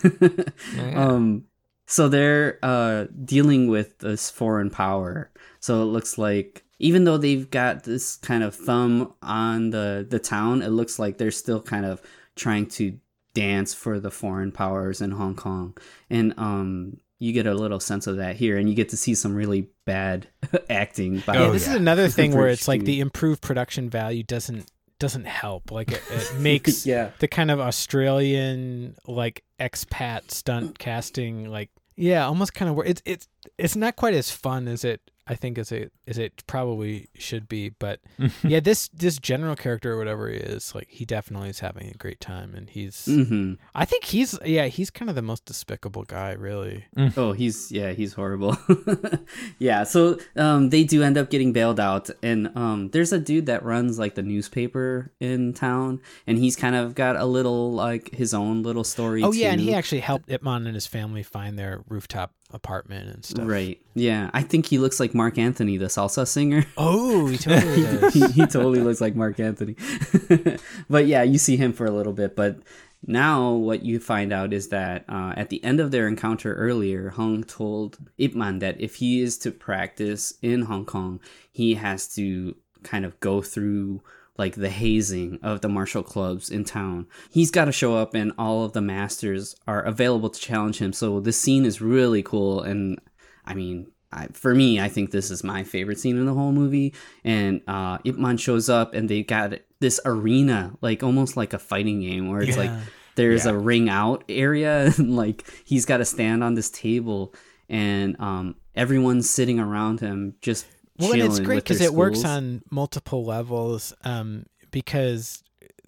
yeah. Um, so they're uh, dealing with this foreign power. So it looks like even though they've got this kind of thumb on the the town, it looks like they're still kind of trying to dance for the foreign powers in Hong Kong. And um, you get a little sense of that here, and you get to see some really bad acting. By Yeah, Oh, this yeah. is another thing where it's like the improved production value doesn't doesn't help. Like it, it makes yeah. the kind of Australian like expat stunt casting like yeah, almost kind of where it's it's it's not quite as fun as it I think as it as it probably should be, but yeah, this this general character or whatever he is, like he definitely is having a great time and he's hmm I think he's yeah, he's kind of the most despicable guy, really. Oh, he's yeah, he's horrible. yeah, so um, they do end up getting bailed out, and um, there's a dude that runs like the newspaper in town, and he's kind of got a little like his own little story. Oh yeah, and he actually helped Ip Man and his family find their rooftop apartment and stuff. Right. Yeah, I think he looks like Marc Anthony, the salsa singer. Oh, he totally does. he, he totally looks like Marc Anthony. but yeah, you see him for a little bit. But now what you find out is that uh, at the end of their encounter earlier, Hung told Ip Man that if he is to practice in Hong Kong, he has to kind of go through like the hazing of the martial clubs in town. He's got to show up and all of the masters are available to challenge him. So this scene is really cool and I mean, I, for me, I think this is my favorite scene in the whole movie. And uh, Ip Man shows up, and they got this arena, like almost like a fighting game, where it's like there's Yeah. a ring out area, and like he's got to stand on this table, and um, everyone's sitting around him, just well, and it's great because their it works on multiple levels. Um, because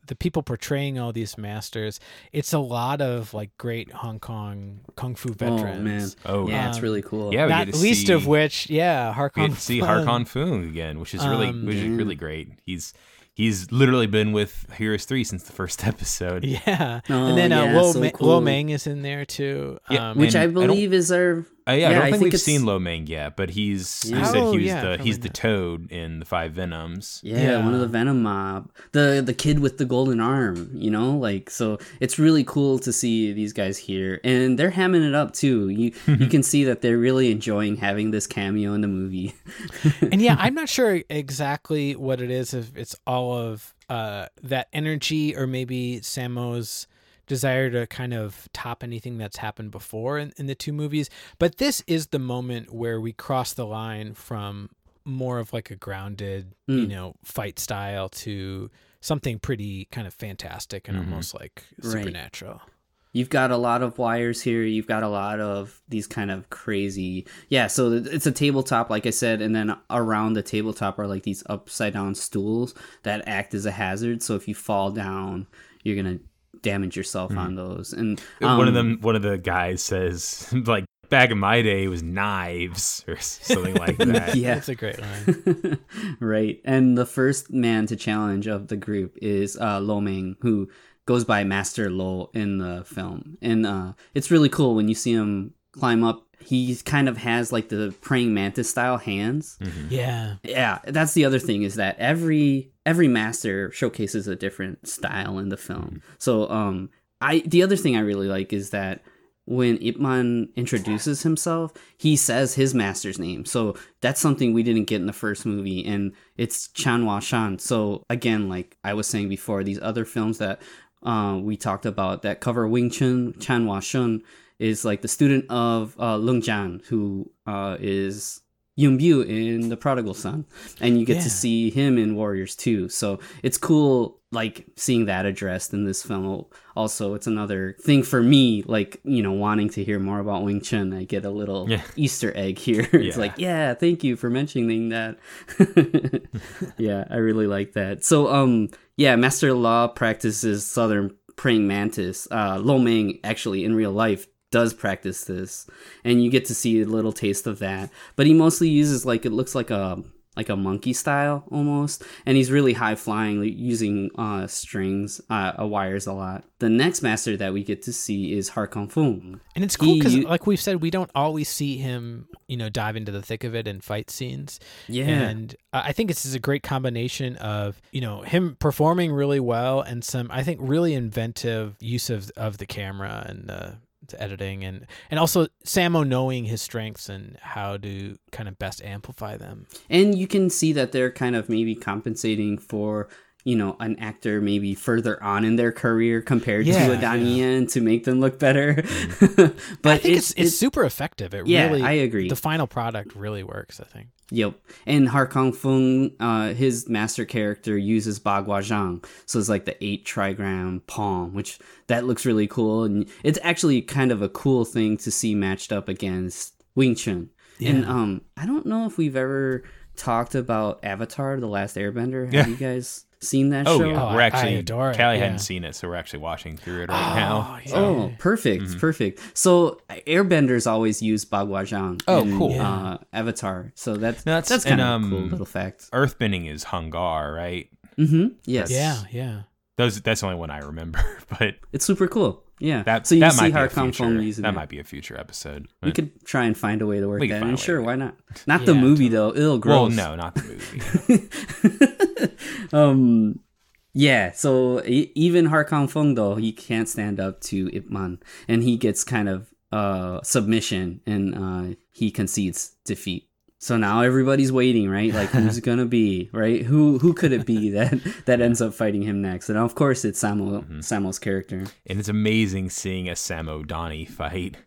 the people portraying all these masters, it's a lot of like great Hong Kong kung fu veterans. Oh man, Oh, yeah, it's Um, really cool. yeah, we Not get to least see, of which, yeah, Har we Kong get see Fun. Harkon Foong again, which is really Um, which is really great. He's he's literally been with Heroes Three since the first episode. Yeah, Oh, and then uh, yeah, Lo, so Ma- cool. Lo Mang is in there too. Yeah, Um, which and I I believe is our Uh, yeah, I don't I think, think we've it's- seen Lo Mang yet, but he's Yeah. you said Oh, he was yeah, the he's the toad in the Five Venoms. Yeah, one of the Venom mob, the the kid with the golden arm. You know, like so, it's really cool to see these guys here, and they're hamming it up too. You you can see that they're really enjoying having this cameo in the movie. and yeah, I'm not sure exactly what it is. If it's all of uh, that energy, or maybe Sammo's desire to kind of top anything that's happened before in, in the two movies. But this is the moment where we cross the line from more of like a grounded, you Mm. know, fight style to something pretty kind of fantastic and Mhm. almost like Right. supernatural. You've got a lot of wires here. You've got a lot of these kind of crazy, yeah. So it's a tabletop, like I said, and then around the tabletop are like these upside down stools that act as a hazard. So if you fall down, you're gonna damage yourself on those. And one of um, them, one of the guys says like back in my day it was knives or something like that. Yeah. That's a great line. right. And the first man to challenge of the group is uh, Lo Mang, who goes by Master Lo in the film. And uh, it's really cool when you see him climb up. He kind of has like the praying mantis style hands. yeah. Yeah, that's the other thing is that every every master showcases a different style in the film. So um I the other thing I really like is that when Ip Man introduces himself, he says his master's name. So that's something we didn't get in the first movie and it's Chan Hua Shan. So again, like I was saying before, these other films that uh, we talked about that cover Wing Chun, Chan Hua Shun is like the student of uh, Leung Jan, who uh, is Yuen Biao in The Prodigal Son, and you get Yeah. to see him in Warriors Two. So it's cool, like seeing that addressed in this film. Also, it's another thing for me, like you know, wanting to hear more about Wing Chun. I get a little Yeah. Easter egg here. it's Yeah. like, yeah, thank you for mentioning that. yeah, I really like that. So, um, yeah, Master Lo practices Southern praying mantis. Uh, Lo Mang actually in real life does practice this, and you get to see a little taste of that. But he mostly uses like it looks like a like a monkey style almost, and he's really high flying, using uh, strings, uh, uh, wires a lot. The next master that we get to see is Har Kong Fung. And it's cool because, like we've said, we don't always see him, you know, dive into the thick of it in fight scenes. Yeah. And I think this is a great combination of, you know, him performing really well and some, I think, really inventive use of, of the camera and the, the editing and, and also Sammo knowing his strengths and how to kind of best amplify them. and you can see that they're kind of maybe compensating for you know an actor maybe further on in their career compared Yeah, to a Donnie Yen to make them look better but I think it's, it's, super effective. It Yeah, really, I agree. The final product really works, I think. Yep. And Har Kong Fung, uh, his master character uses Bagua Zhang. So it's like the eight trigram palm, which that looks really cool. And it's actually kind of a cool thing to see matched up against Wing Chun. And um, I don't know if we've ever talked about Avatar, The Last Airbender. Have Yeah. you guys seen that Oh show? yeah, Oh, we're I- I actually adore it, Callie yeah. hadn't seen it, so we're actually watching through it right now. yeah. Oh, perfect, perfect. So Airbenders always use Bagua Zhang Oh, in cool. uh, Avatar. So that's No, that's- that's, kind and, of a cool um, little fact. Earthbending is Hung Gar, right? Mm-hmm. Yes. Yeah, yeah. Those that's the only one I remember, but It's super cool. Yeah. that so you that see might be Har a Kong Fung using That it. might be a future episode. We could try and find a way to work that in. Sure, why not? Not the Yeah, movie though. Ill well, gross. no, not the movie. um, yeah. So e- even Har Kong Fung though he can't stand up to Ip Man, and he gets kind of uh submission, and uh he concedes defeat. So now everybody's waiting, right? Like who's gonna be, right? Who who could it be that that ends up fighting him next? And of course it's Sammo Mm-hmm. Sammo's character. and it's amazing seeing a Sammo Donnie fight.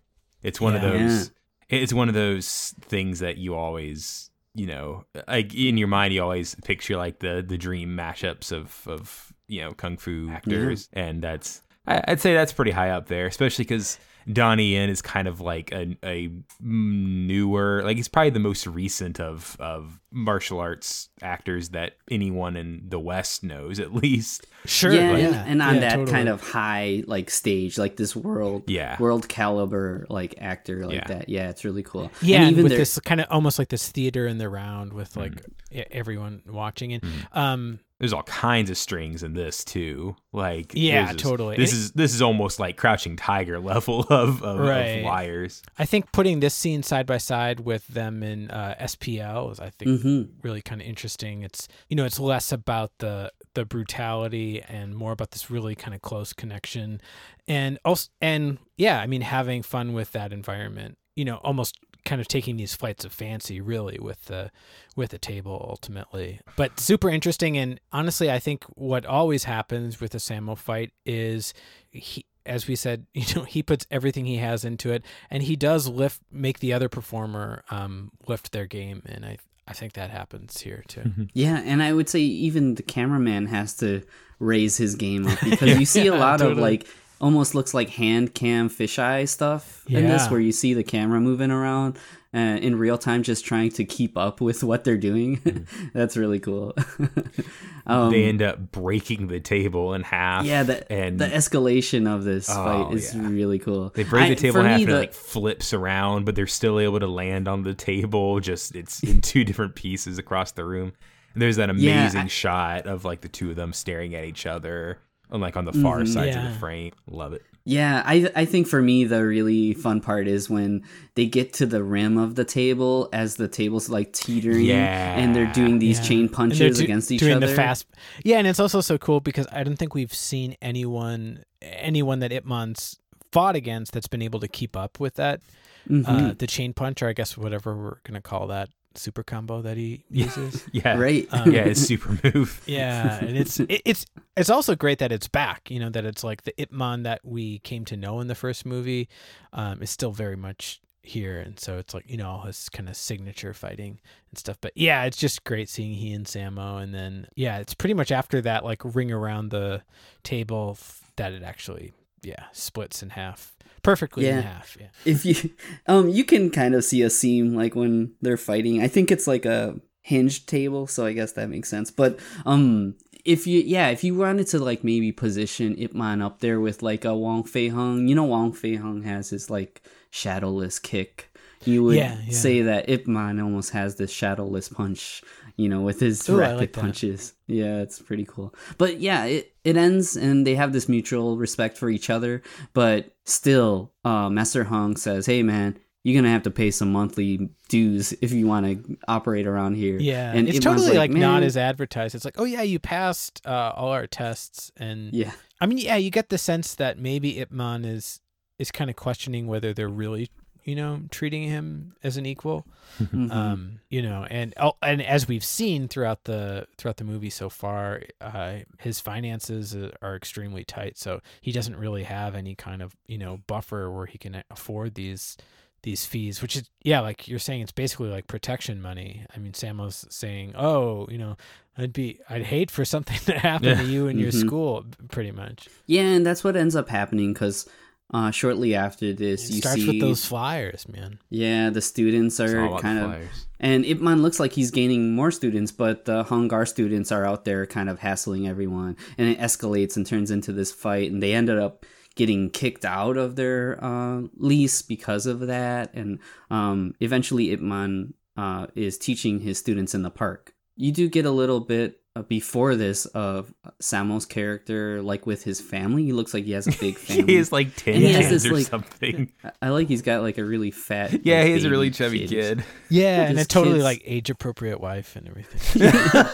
It's one of Yeah. those. It's one of those things that you always, you know, like in your mind, you always picture like the the dream mashups of of you know kung fu actors, and that's I- I'd say that's pretty high up there, especially because Donnie Yen is kind of like a, a newer, like he's probably the most recent of of martial arts actors that anyone in the West knows, at least. Sure. yeah, yeah. and, and on Yeah, that totally. kind of high like stage, like this world, Yeah. world caliber like actor like Yeah. that. Yeah, it's really cool. Yeah, and and even with there, this kind of almost like this theater in the round with like e- everyone watching, and um, there's all kinds of strings in this too. Like Yeah, there's this- totally. This And it- is this is almost like Crouching Tiger level of of, Right. of wires. I think putting this scene side by side with them in uh, SPL is, I think, hmm really kind of interesting. It's you know, it's less about the the brutality and more about this really kind of close connection, and also and yeah, I mean, having fun with that environment. You know, almost kind of taking these flights of fancy, really, with the with the table ultimately. But super interesting, and honestly, I think what always happens with a Sammo fight is he. As we said, you know, he puts everything he has into it, and he does lift, make the other performer um, lift their game, and I, I think that happens here too. Yeah, and I would say even the cameraman has to raise his game up because you see a Yeah, lot of like almost looks like hand cam fisheye stuff in this where you see the camera moving around uh, in real time just trying to keep up with what they're doing. That's really cool. um, they end up breaking the table in half. yeah, the and the escalation of this Oh, fight is yeah. really cool. They break the table for in half me, and it like flips around, but they're still able to land on the table. Just it's in two different pieces across the room. And there's that Yeah, amazing I- shot of like the two of them staring at each other, on like on the far Mhm. sides of the frame. Love it. Yeah, I I think for me the really fun part is when they get to the rim of the table as the table's like teetering Yeah. and they're doing these Yeah. chain punches do- against each doing other. the fast, yeah, and it's also so cool because I don't think we've seen anyone anyone that Ip Man's fought against that's been able to keep up with that Mhm. uh, the chain punch or I guess whatever we're gonna call that super combo that he uses. Yeah. right. Um, Yeah, it's super move. Yeah, and it's it, it's it's also great that it's back. You know that it's like the Ip Man that we came to know in the first movie um, is still very much here, and so it's like you know all his kind of signature fighting and stuff. But yeah, it's just great seeing he and Sammo, and then yeah, it's pretty much after that like ring around the table that it actually yeah splits in half perfectly Yeah. in half. Yeah. if you um you can kind of see a seam like when they're fighting. I think it's like a hinged table, so I guess that makes sense. But um if you yeah, if you wanted to like maybe position Ip Man up there with like a Wong Fei Hung, you know Wong Fei Hung has his like shadowless kick. You would Yeah, yeah. say that Ip Man almost has this shadowless punch, you know, with his Ooh, rapid like that. punches. Yeah, it's pretty cool. But yeah, it, it ends and they have this mutual respect for each other. But still, uh, Master Hung says, "Hey, man, you're gonna have to pay some monthly dues if you want to operate around here." Yeah, and it's totally like, not as advertised. It's like, oh yeah, you passed uh, all our tests, and Yeah, I mean, yeah, you get the sense that maybe Ip Man is is kind of questioning whether they're really, you know, treating him as an equal. Mhm. Um, you know, and oh, and as we've seen throughout the throughout the movie so far, uh, his finances are- are extremely tight, so he doesn't really have any kind of you know buffer where he can afford these these fees which is yeah like you're saying it's basically like protection money i mean sammo's saying oh you know i'd be i'd hate for something to happen to you in your Mhm. school pretty much yeah, and that's what ends up happening because uh, shortly after this, It you starts see with those flyers, man. yeah, the students It's all are about kind of flyers. And Ip Man looks like he's gaining more students, but the Hung Gar students are out there kind of hassling everyone. And it escalates and turns into this fight. And they ended up getting kicked out of their uh, lease because of that. And um, eventually, Ip Man uh, is teaching his students in the park. You do get a little bit Uh, before this of Sammo's character, like with his family. He looks like he has a big family. he has like ten And he kids this, or like- something. I- I like he's got like a really fat. Yeah, like, he has a really chubby kid. Yeah, and a totally kids- like age appropriate wife and everything.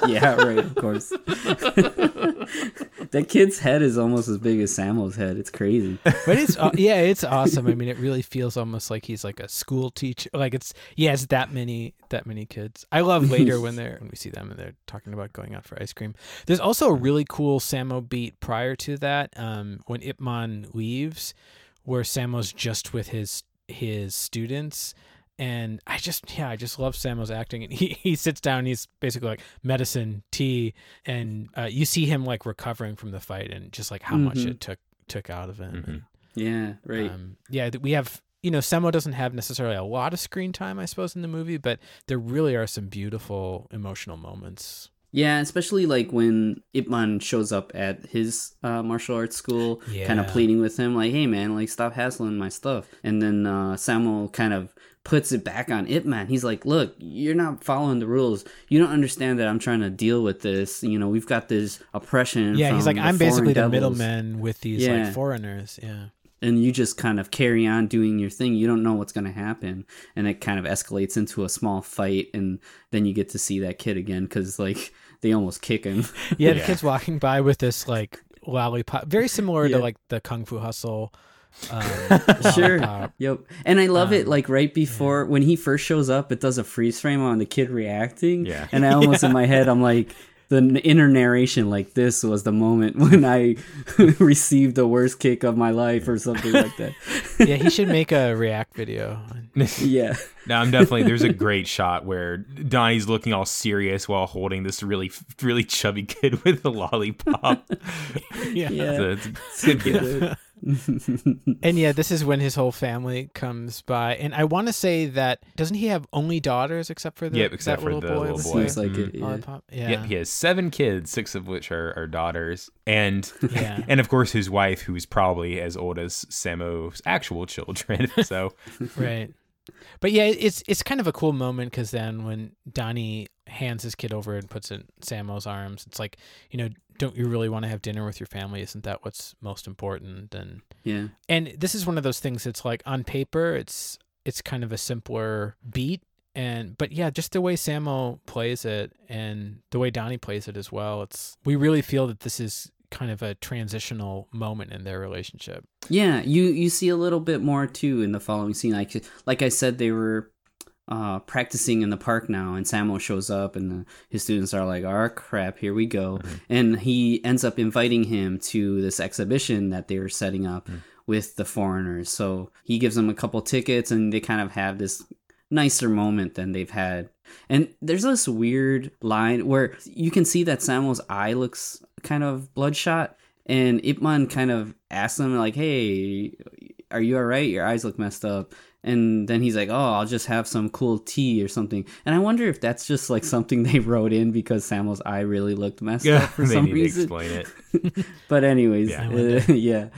yeah, right, of course. That kid's head is almost as big as Sammo's head. It's crazy. but it's aw- yeah, it's awesome. I mean, it really feels almost like he's like a school teacher. Like it's yeah, it's that many that many kids. I love later when they're when we see them and they're talking about going out for ice cream. There's also a really cool Sammo beat prior to that um, when Ip Man leaves, where Sammo's just with his his students. And I just, yeah, I just love Sammo's acting. And he, he sits down, he's basically like medicine, tea, and uh, you see him like recovering from the fight and just like how much Mhm. it took took out of him. Mhm. And, Yeah, right. um, yeah, we have you know Sammo doesn't have necessarily a lot of screen time, I suppose, in the movie, but there really are some beautiful emotional moments Yeah, especially like when Ip Man shows up at his uh, martial arts school, kind of pleading with him, like, "Hey, man, like, stop hassling my stuff." And then uh, Samuel kind of puts it back on Ip Man. He's like, "Look, you're not following the rules. You don't understand that I'm trying to deal with this. You know, we've got this oppression." Yeah, he's like, the I'm basically the middleman with these Yeah. like foreigners. Yeah. and you just kind of carry on doing your thing. You don't know what's going to happen, and it kind of escalates into a small fight, and then you get to see that kid again because like they almost kick him. Yeah, the Yeah. kid's walking by with this like lollipop, very similar Yeah. to like the Kung Fu Hustle. Um, Sure. Yep. And I love it Um, like right before when he first shows up, it does a freeze frame on the kid reacting. Yeah. And I almost in my head I'm like the inner narration like this was the moment when I received the worst kick of my life or something like that. Yeah, he should make a React video. yeah. No, I'm definitely. There's a great shot where Donnie's looking all serious while holding this really, really chubby kid with a lollipop. Yeah. Yeah. So it's, it's good. Gif. And yeah, this is when his whole family comes by. And I want to say that doesn't he have only daughters except for the Yep, except that for little the boy little boy. Seems like Mhm. it. Yeah. lollipop? Yeah. Yep, he has seven kids, six of which are, are daughters, and Yeah. and of course his wife, who's probably as old as Sammo's actual children. So right. But yeah, it's it's kind of a cool moment because then when Donnie hands his kid over and puts it in Sammo's arms, it's like you know, don't you really want to have dinner with your family? Isn't that what's most important? And Yeah. and this is one of those things. It's like on paper, it's it's kind of a simpler beat, and but yeah, just the way Sammo plays it and the way Donnie plays it as well. It's we really feel that this is kind of a transitional moment in their relationship. Yeah, you you see a little bit more too in the following scene. Like like I said, they were uh, practicing in the park now, and Samuel shows up, and the, his students are like, "Oh crap, here we go!" And he ends up inviting him to this exhibition that they're setting up with the foreigners. So he gives them a couple tickets, and they kind of have this nicer moment than they've had. And there's this weird line where you can see that Samuel's eye looks kind of bloodshot, and Ip Man kind of asks him like, "Hey, are you all right? Your eyes look messed up." And then he's like, "Oh, I'll just have some cool tea or something." And I wonder if that's just like something they wrote in because Samuel's eye really looked messed yeah, up for they some need reason. to explain it. but anyways, Yeah. uh, yeah,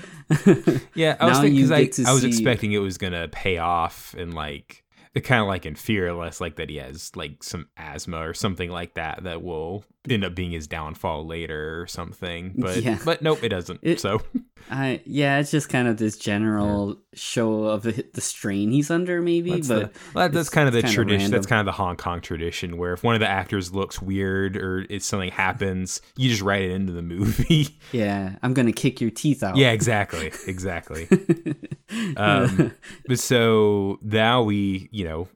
Yeah, I was Now thinking you because I, get to I was see- expecting it was gonna pay off and like kind of like in Fearless, like that he has like some asthma or something like that that will end up being his downfall later or something. But Yeah. but nope, it doesn't. It- so I yeah, it's just kind of this general show of the, the strain he's under, maybe. that's, but the, well, that's kind of the tradition. That's kind of the Hong Kong tradition where if one of the actors looks weird or if something happens, you just write it into the movie. yeah, I'm gonna kick your teeth out. yeah, exactly, exactly. um, but so now we, you know,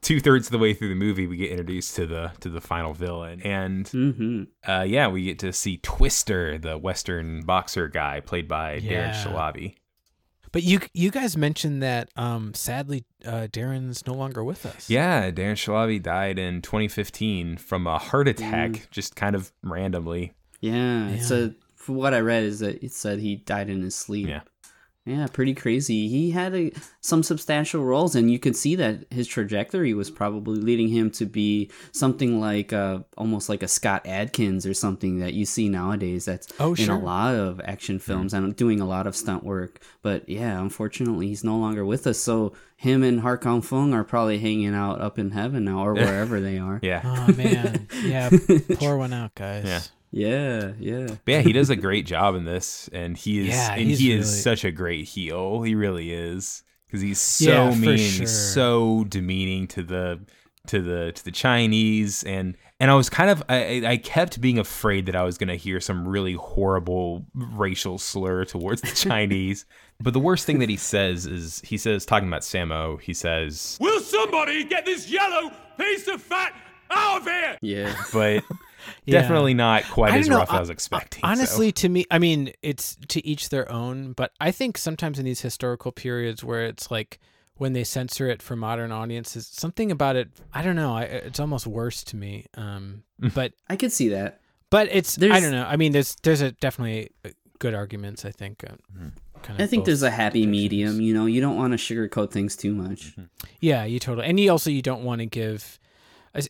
two thirds of the way through the movie, we get introduced to the to the final villain, and hmm uh, yeah, we get to see Twister, the Western boxer guy, played by Darren Yeah. Shahlavi. But you you guys mentioned that um sadly uh Darren's no longer with us. Yeah, Darren Shahlavi died in 2015 from a heart attack, Mm. just kind of randomly. Yeah, Yeah. so from what I read is that it said he died in his sleep. Yeah. Yeah, pretty crazy. He had a, some substantial roles, and you could see that his trajectory was probably leading him to be something like uh, almost like a Scott Adkins or something that you see nowadays. That's Oh, in a lot of action films and doing a lot of stunt work. But yeah, unfortunately, he's no longer with us. So him and Har Kong Fung are probably hanging out up in heaven now, or wherever they are. Yeah. Oh man. Yeah. Pour one out, guys. Yeah. Yeah, yeah. But yeah, he does a great job in this, and he is Yeah, and he's he is such a great heel. He really is because he's so Yeah, mean, sure. he's so demeaning to the to the to the Chinese, and and I was kind of I, I kept being afraid that I was gonna hear some really horrible racial slur towards the Chinese. but the worst thing that he says is he says talking about Sammo, he says, Will somebody get this yellow piece of fat out of here? Yeah. but Yeah. definitely not quite as know, rough as I I- was expecting. so. Honestly, to me, I mean, it's to each their own, but I think sometimes in these historical periods where it's like when they censor it for modern audiences, something about it, I don't know, I, it's almost worse to me. Um, but I could see that. but it's I don't know. I mean, there's there's a definitely uh, good arguments. I think. Uh, kind I think there's a happy positions. medium. You know, you don't want to sugarcoat things too much. Yeah, you totally, and you also you don't want to give,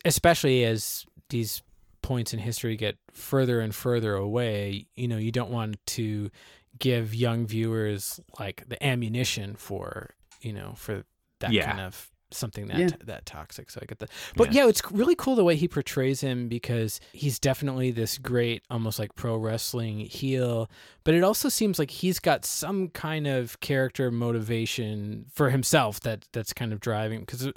especially as these points in history get further and further away, you know, you don't want to give young viewers like the ammunition for, you know, for that Yeah. kind of something that Yeah. that toxic. So I get that. But yeah. it's really cool the way he portrays him because he's definitely this great, almost like pro wrestling heel. But it also seems like he's got some kind of character motivation for himself that that's kind of driving because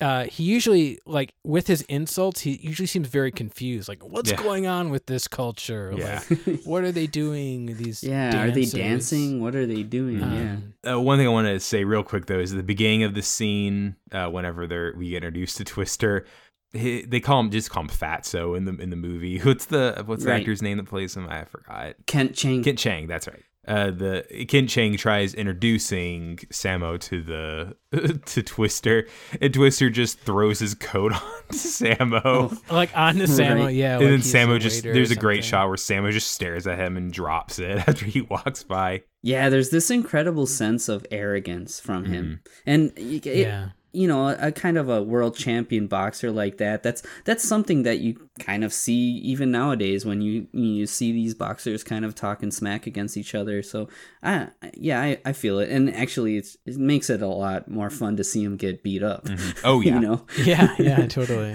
uh, he usually like with his insults he usually seems very confused like what's Yeah. going on with this culture Yeah. like what are they doing these Yeah, are they dancing? What are they doing? yeah. Um, Uh, one thing I want to say real quick though is at the beginning of the scene, uh, whenever they're we get introduced to Twister, he, they call him just call him Fatso in the in the movie. What's the what's the actor's name that plays him? I forgot. Kent Chang. Kent Chang, that's right. Uh, the Kent Chang tries introducing Sammo to the to Twister, and Twister just throws his coat on to Sammo. like on the Sammo Right. yeah and like then he's Sammo just there's a great shot where Sammo just stares at him and drops it after he walks by. Yeah, there's this incredible sense of arrogance from him, Mm-hmm. and it, Yeah. You know, a, a kind of a world champion boxer like that. That's that's something that you kind of see even nowadays when you you see these boxers kind of talking smack against each other. So, I yeah, I, I feel it, and actually, it's, it makes it a lot more fun to see him get beat up. Oh yeah, you know. yeah yeah totally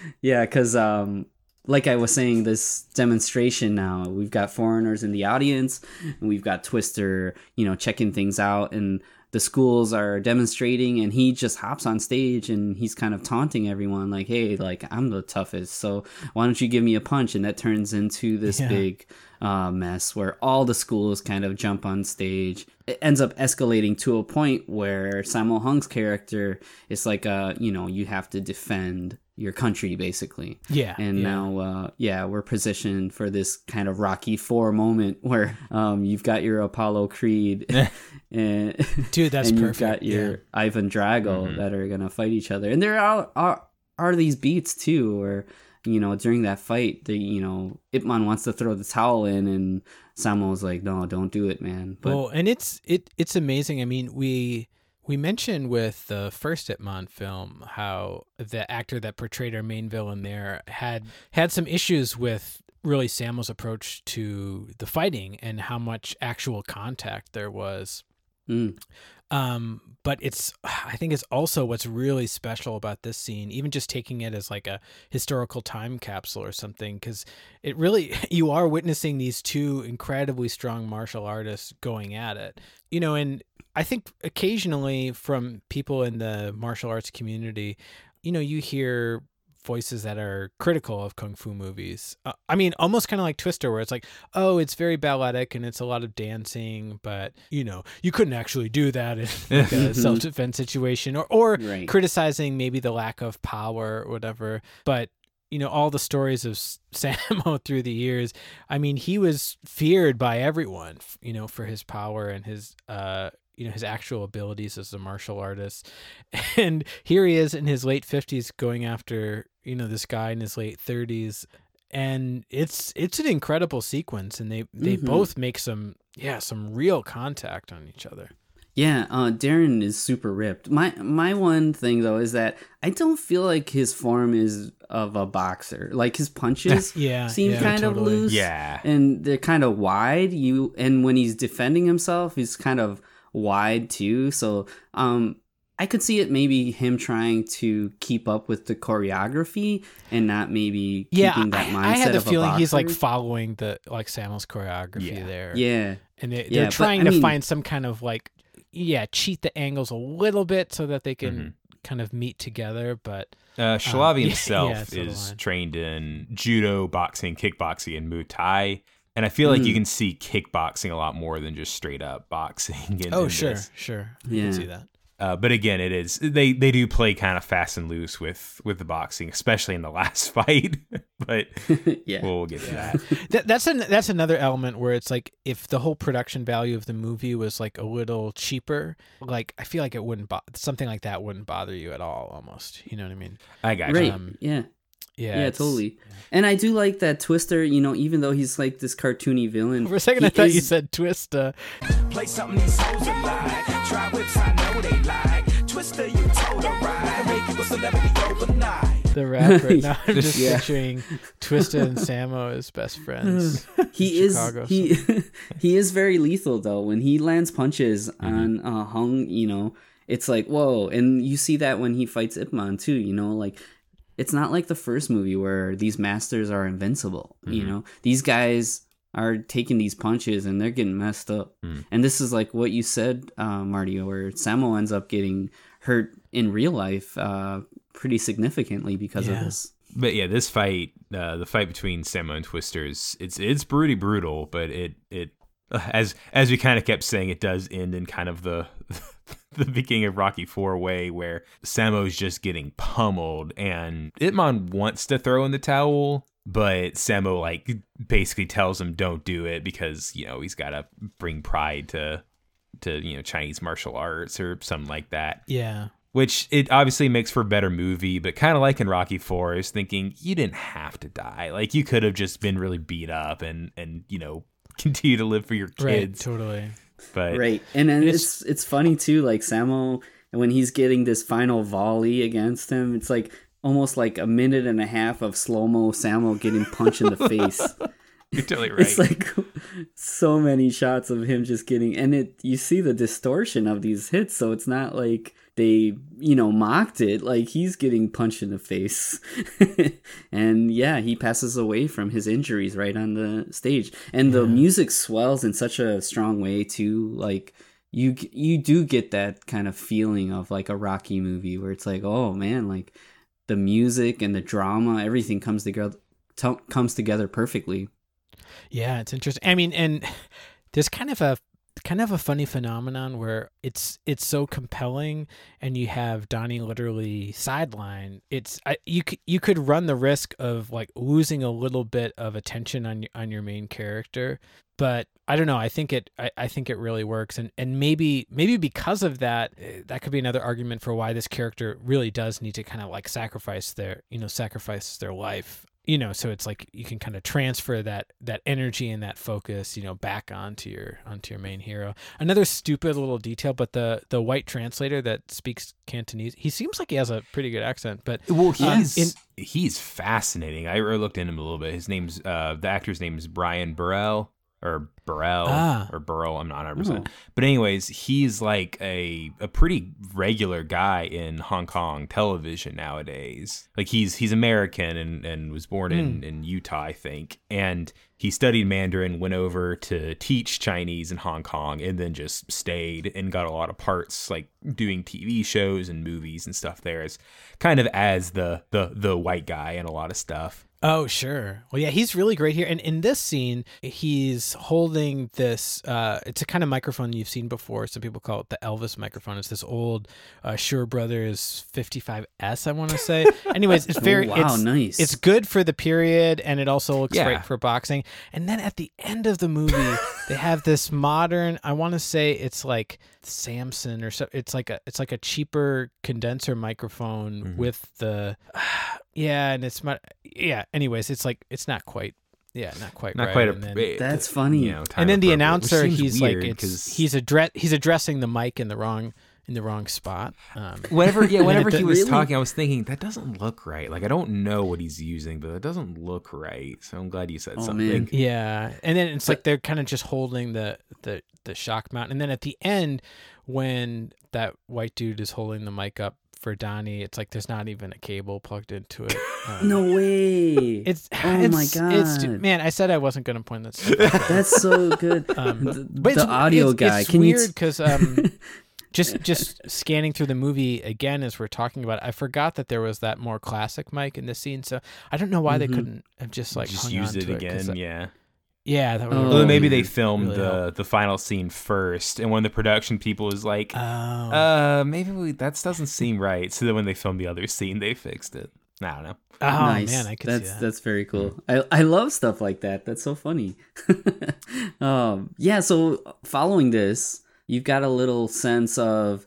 yeah, because um, like I was saying, this demonstration now, we've got foreigners in the audience, and we've got Twister, you know, checking things out, and the schools are demonstrating, and he just hops on stage and he's kind of taunting everyone, like, "Hey, like I'm the toughest, so why don't you give me a punch?" And that turns into this Yeah. big uh, mess where all the schools kind of jump on stage. It ends up escalating to a point where Sammo Hung's character is like, uh, you know, you have to defend your country basically. Yeah, And yeah. now, uh, yeah, we're positioned for this kind of Rocky Four moment where um, you've got your Apollo Creed, and Dude, that's and you've perfect, got your yeah. Ivan Drago that are gonna fight each other. And there are are, are these beats too, where you know during that fight, the you know Ip Man wants to throw the towel in, and Sammo's like, "No, don't do it, man." But well, and it's it it's amazing. I mean, we we mentioned with the first Ip Man film how the actor that portrayed our main villain there had had some issues with really Samuel's approach to the fighting and how much actual contact there was. Mm. Um, but it's I think it's also what's really special about this scene, even just taking it as like a historical time capsule or something, because it really you are witnessing these two incredibly strong martial artists going at it. You know, and I think occasionally from people in the martial arts community, you know, you hear voices that are critical of kung fu movies. Uh, I mean, almost kind of like Twister, where it's like, oh, it's very balletic and it's a lot of dancing, but you know, you couldn't actually do that in like a self defense situation, or or Right. criticizing maybe the lack of power or whatever. But you know, all the stories of S- Sammo through the years. I mean, he was feared by everyone, you know, for his power and his uh you know his actual abilities as a martial artist and here he is in his late 50s going after you know this guy in his late 30s and it's it's an incredible sequence and they they Mhm. both make some yeah some real contact on each other Yeah, uh, Darren is super ripped. My my one thing though is that I don't feel like his form is of a boxer. Like his punches Yeah, seem yeah, kind of loose. Yeah. and they're kind of wide. You and when he's defending himself, he's kind of wide too. So um, I could see it maybe him trying to keep up with the choreography and not maybe yeah keeping that I, mindset I had the of feeling he's like following the like samuel's choreography Yeah. there yeah. and they, they're but, trying I to mean- find some kind of like yeah cheat the angles a little bit so that they can Mm-hmm. kind of meet together but Uh, Shahlavi yeah, himself yeah, so is trained in judo, boxing, kickboxing, and Muay Thai. And I feel like Mm. you can see kickboxing a lot more than just straight up boxing. In, oh in sure this. sure i Yeah. can see that Uh, but again, it is they they do play kind of fast and loose with with the boxing, especially in the last fight. but Yeah. we'll get to that. that, that's an that's another element where it's like if the whole production value of the movie was like a little cheaper like i feel like it wouldn't bo- something like that wouldn't bother you at all almost you know what i mean I got Right. you. Um, yeah. Yeah Yeah, it's- totally. And I do like that Twister, you know, even though he's like this cartoony villain. for a second i thought you is- said twista Play something these hoes are like. Try whips, I know they like. Twister, you told a ride. Make you a celebrity overnight. the rapper. Now I'm just Yeah. picturing Twista and Sammo as best friends. he is Chicago, he he is very lethal though when he lands punches Mm-hmm. on uh hung you know it's like whoa and you see that when he fights ip man too you know like it's not like the first movie where these masters are invincible you Mm-hmm. know these guys are taking these punches and they're getting messed up Mm. and this is like what you said uh marty where sammo ends up getting hurt in real life uh pretty significantly because Yeah. of this But yeah, this fight, uh, the fight between Sammo and Twisters, it's it's pretty brutal, but it it as as we kind of kept saying, it does end in kind of the the beginning of Rocky Four way where Sammo's just getting pummeled, and Ip Man wants to throw in the towel, but Sammo like basically tells him don't do it because you know he's got to bring pride to to you know Chinese martial arts or something like that Yeah. which it obviously makes for a better movie, but kind of like in Rocky Four, I was thinking you didn't have to die. Like you could have just been really beat up and and you know continue to live for your Right. kids. Totally. But right. And then It's- it's it's funny too like sammo when he's getting this final volley against him it's like almost like a minute and a half of slow-mo sammo getting punched in the face you're totally right. it's like so many shots of him just getting and it you see the distortion of these hits so it's not like they you know mocked it. Like he's getting punched in the face. And yeah he passes away from his injuries right on the stage. And the music swells in such a strong way too. Like you you do get that kind of feeling of like a rocky movie where it's like oh man like the music and the drama everything comes together t- comes together perfectly Yeah, it's interesting. I mean, and there's kind of a kind of a funny phenomenon where it's it's so compelling, and you have Donnie literally sideline. It's I, you you could run the risk of like losing a little bit of attention on on your main character, but I don't know. I think it I, I think it really works, and and maybe maybe because of that, eh, that could be another argument for why this character really does need to kind of like sacrifice their you know sacrifice their life you know so it's like you can kind of transfer that that energy and that focus you know back onto your onto your main hero another stupid little detail but the the white translator that speaks cantonese he seems like he has a pretty good accent but well, uh, he's in- he's fascinating. I I looked into him a little bit. His name's uh the actor's name is Brian Burrell or Burrell Ah. or Burrell. I'm not 100. Oh. percent But anyways, he's like a a pretty regular guy in Hong Kong television nowadays. Like he's he's American and and was born in in Utah, I think, and he studied Mandarin, went over to teach Chinese in Hong Kong, and then just stayed and got a lot of parts, like doing TV shows and movies and stuff there, as kind of as the the the white guy and a lot of stuff. Oh, sure. Well, yeah, he's really great here. And in this scene, he's holding this. Uh, it's a kind of microphone you've seen before. Some people call it the Elvis microphone. It's this old uh, Shure Brothers 55S, I want to say. Anyways, it's very. wow, it's, nice. It's good for the period, and it also looks Yeah. great for boxing. And then at the end of the movie, they have this modern. I want to say it's like Samson or so. It's like a. It's like a cheaper condenser microphone with the. Yeah, and it's my yeah. Anyways, it's like it's not quite. Yeah, not quite. Not right. quite and a. then, That's funny. You know, and then the announcer, he's weird like, it's, 'cause- he's address he's addressing the mic in the wrong in the wrong spot. Um, Whenever, yeah, whenever he was really- talking, I was thinking that doesn't look right. Like I don't know what he's using, but it doesn't look right. So I'm glad you said Oh, something. man. Yeah, and then it's like they're kind of just holding the the the shock mount, and then at the end, when that white dude is holding the mic up for Donnie, it's like there's not even a cable plugged into it. Um, No way. it's oh it's, my god. it's man. I said I wasn't gonna point that. Stuff out. That's so good. Um, the But the it's- audio it's, guy. It's Can weird you? because um, just just scanning through the movie again as we're talking about it, I forgot that there was that more classic mic in the scene. So I don't know why they Mhm. couldn't have just like just hung use on it again. that- yeah. Yeah, that would. Oh, Well, then maybe they filmed Really the help. the final scene first, and when the production people was like, Oh. uh, maybe we, that doesn't seem right. So then when they filmed the other scene, they fixed it. I don't know. oh nice. man, I could that's see that. that's very cool. I I love stuff like that. That's so funny. um, yeah. So following this, you've got a little sense of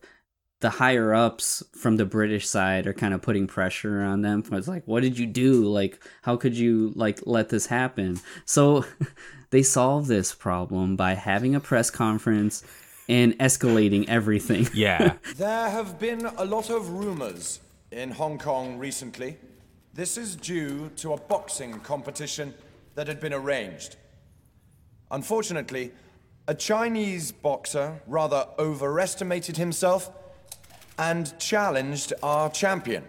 the higher ups from the British side are kind of putting pressure on them. It's like, what did you do? Like, how could you like let this happen? So they solve this problem by having a press conference and escalating everything. Yeah. There have been a lot of rumors in Hong Kong recently This is due to a boxing competition that had been arranged. Unfortunately, a Chinese boxer rather overestimated himself and challenged our champion.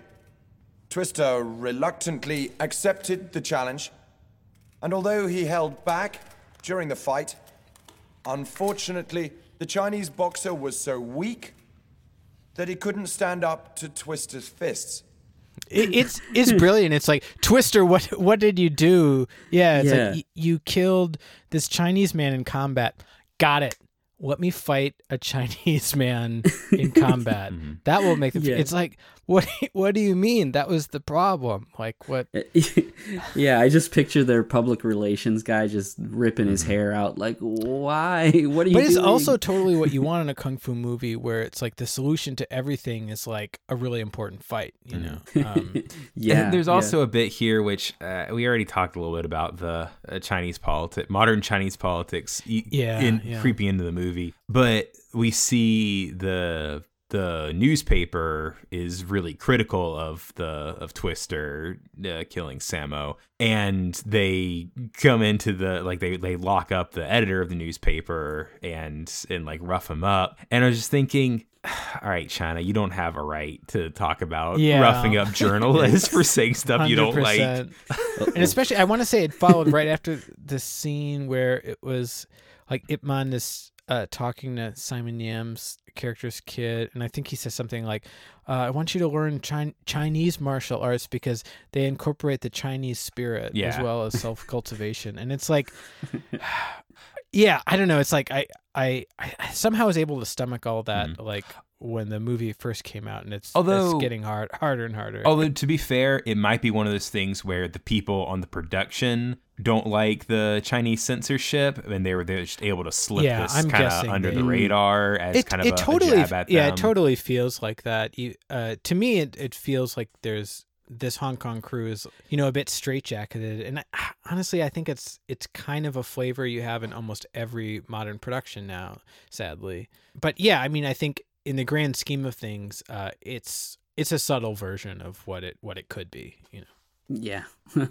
Twister reluctantly accepted the challenge, and although he held back during the fight, unfortunately, the Chinese boxer was so weak that he couldn't stand up to Twister's fists. It, it's it's brilliant. It's like Twister. What what did you do? Yeah, it's Yeah. like y- you killed this Chinese man in combat. Got it. Let me fight a Chinese man in combat. Mm-hmm. That will make the. Yeah. It's like what what do you mean? That was the problem. Like what? yeah, I just picture their public relations guy just ripping his hair out. Like, why? What are you But it's doing? also totally what you want in a kung fu movie, where it's like the solution to everything is like a really important fight. You know. Um, yeah. And there's yeah. also a bit here which uh, we already talked a little bit about the uh, Chinese politics, modern Chinese politics, e- Yeah, in, yeah. creeping into the movie. But we see the the newspaper is really critical of the of Twister uh, killing Sammo, and they come into the like they they lock up the editor of the newspaper and and like rough him up. And I was just thinking. All right, China, you don't have a right to talk about Yeah. roughing up journalists for saying stuff you don't like. and especially, I want to say it followed right after the scene where it was like Ip Man is uh, talking to Simon Yam's character's kid, and I think he says something like, uh, "I want you to learn Chin- Chinese martial arts because they incorporate the Chinese spirit as well as self cultivation." and it's like, yeah, I don't know. It's like I, I, I somehow was able to stomach all that, like when the movie first came out, and it's. Although- it's getting hard, harder and harder. Although to be fair, it might be one of those things where the people on the production don't like the Chinese censorship, and they were they're just able to slip Yeah, this kind of under they- the radar as it, kind of it a, a totally jab at yeah it totally feels like that you uh to me it, it feels like there's this hong kong crew is you know a bit straitjacketed and I, honestly i think it's it's kind of a flavor you have in almost every modern production now sadly but yeah i mean i think in the grand scheme of things uh it's it's a subtle version of what it what it could be you know Yeah.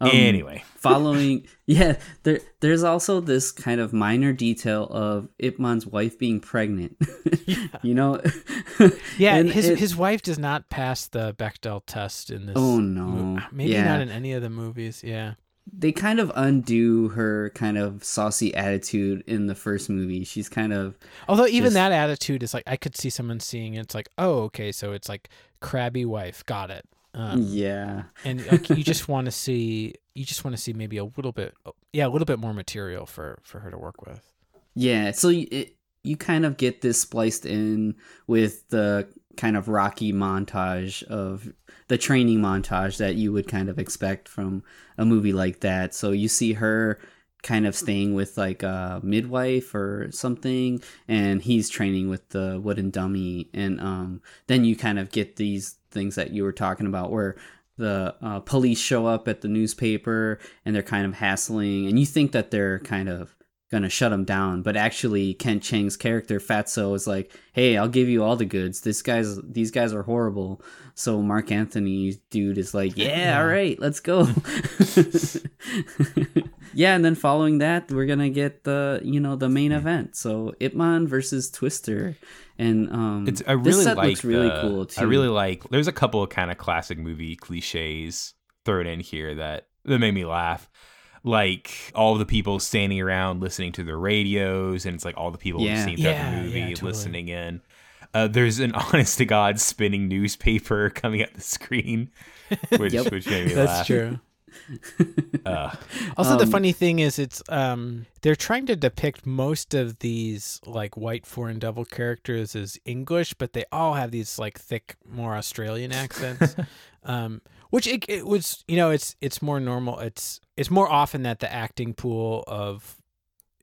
Anyway. following yeah, there there's also this kind of minor detail of Ip Man's wife being pregnant. you know? yeah And his it- his wife does not pass the bechdel test in this Oh, no. maybe Yeah. not in any of the movies yeah they kind of undo her kind of saucy attitude in the first movie. She's kind of Although even just- that attitude is like I could see someone seeing it. It's like, oh, okay, so it's like crabby wife, got it. Um, yeah. and like, you just want to see, you just want to see maybe a little bit, yeah, a little bit more material for for her to work with. Yeah, so you, it, you kind of get this spliced in with the kind of rocky montage of the training montage that you would kind of expect from a movie like that. So you see her kind of staying with like a midwife or something and he's training with the wooden dummy and um then you kind of get these things that you were talking about where the uh, police show up at the newspaper and they're kind of hassling and you think that they're kind of gonna shut him down. But actually kent cheng's character fatso is like hey i'll give you all the goods. This guy's these guys are horrible. So Marc Anthony's dude is like yeah all right let's go. Yeah and then following that we're gonna get the you know the main event. So Ip Man versus twister. And um It's I this really set like looks really cool too I really like. There's a couple of kind of classic movie cliches thrown in here that that made me laugh. Like all the people standing around listening to their radios, and it's like all the people Yeah. who've seen Yeah, the movie yeah, totally. listening in. Uh, there's an honest to god spinning newspaper coming at the screen, which Yep. which made me That's laugh. true. Uh, Also, the Um, funny thing is, it's um, they're trying to depict most of these like white foreign devil characters as English, but they all have these like thick, more Australian accents. um, which it, it was, you know, it's it's more normal. It's it's more often that the acting pool of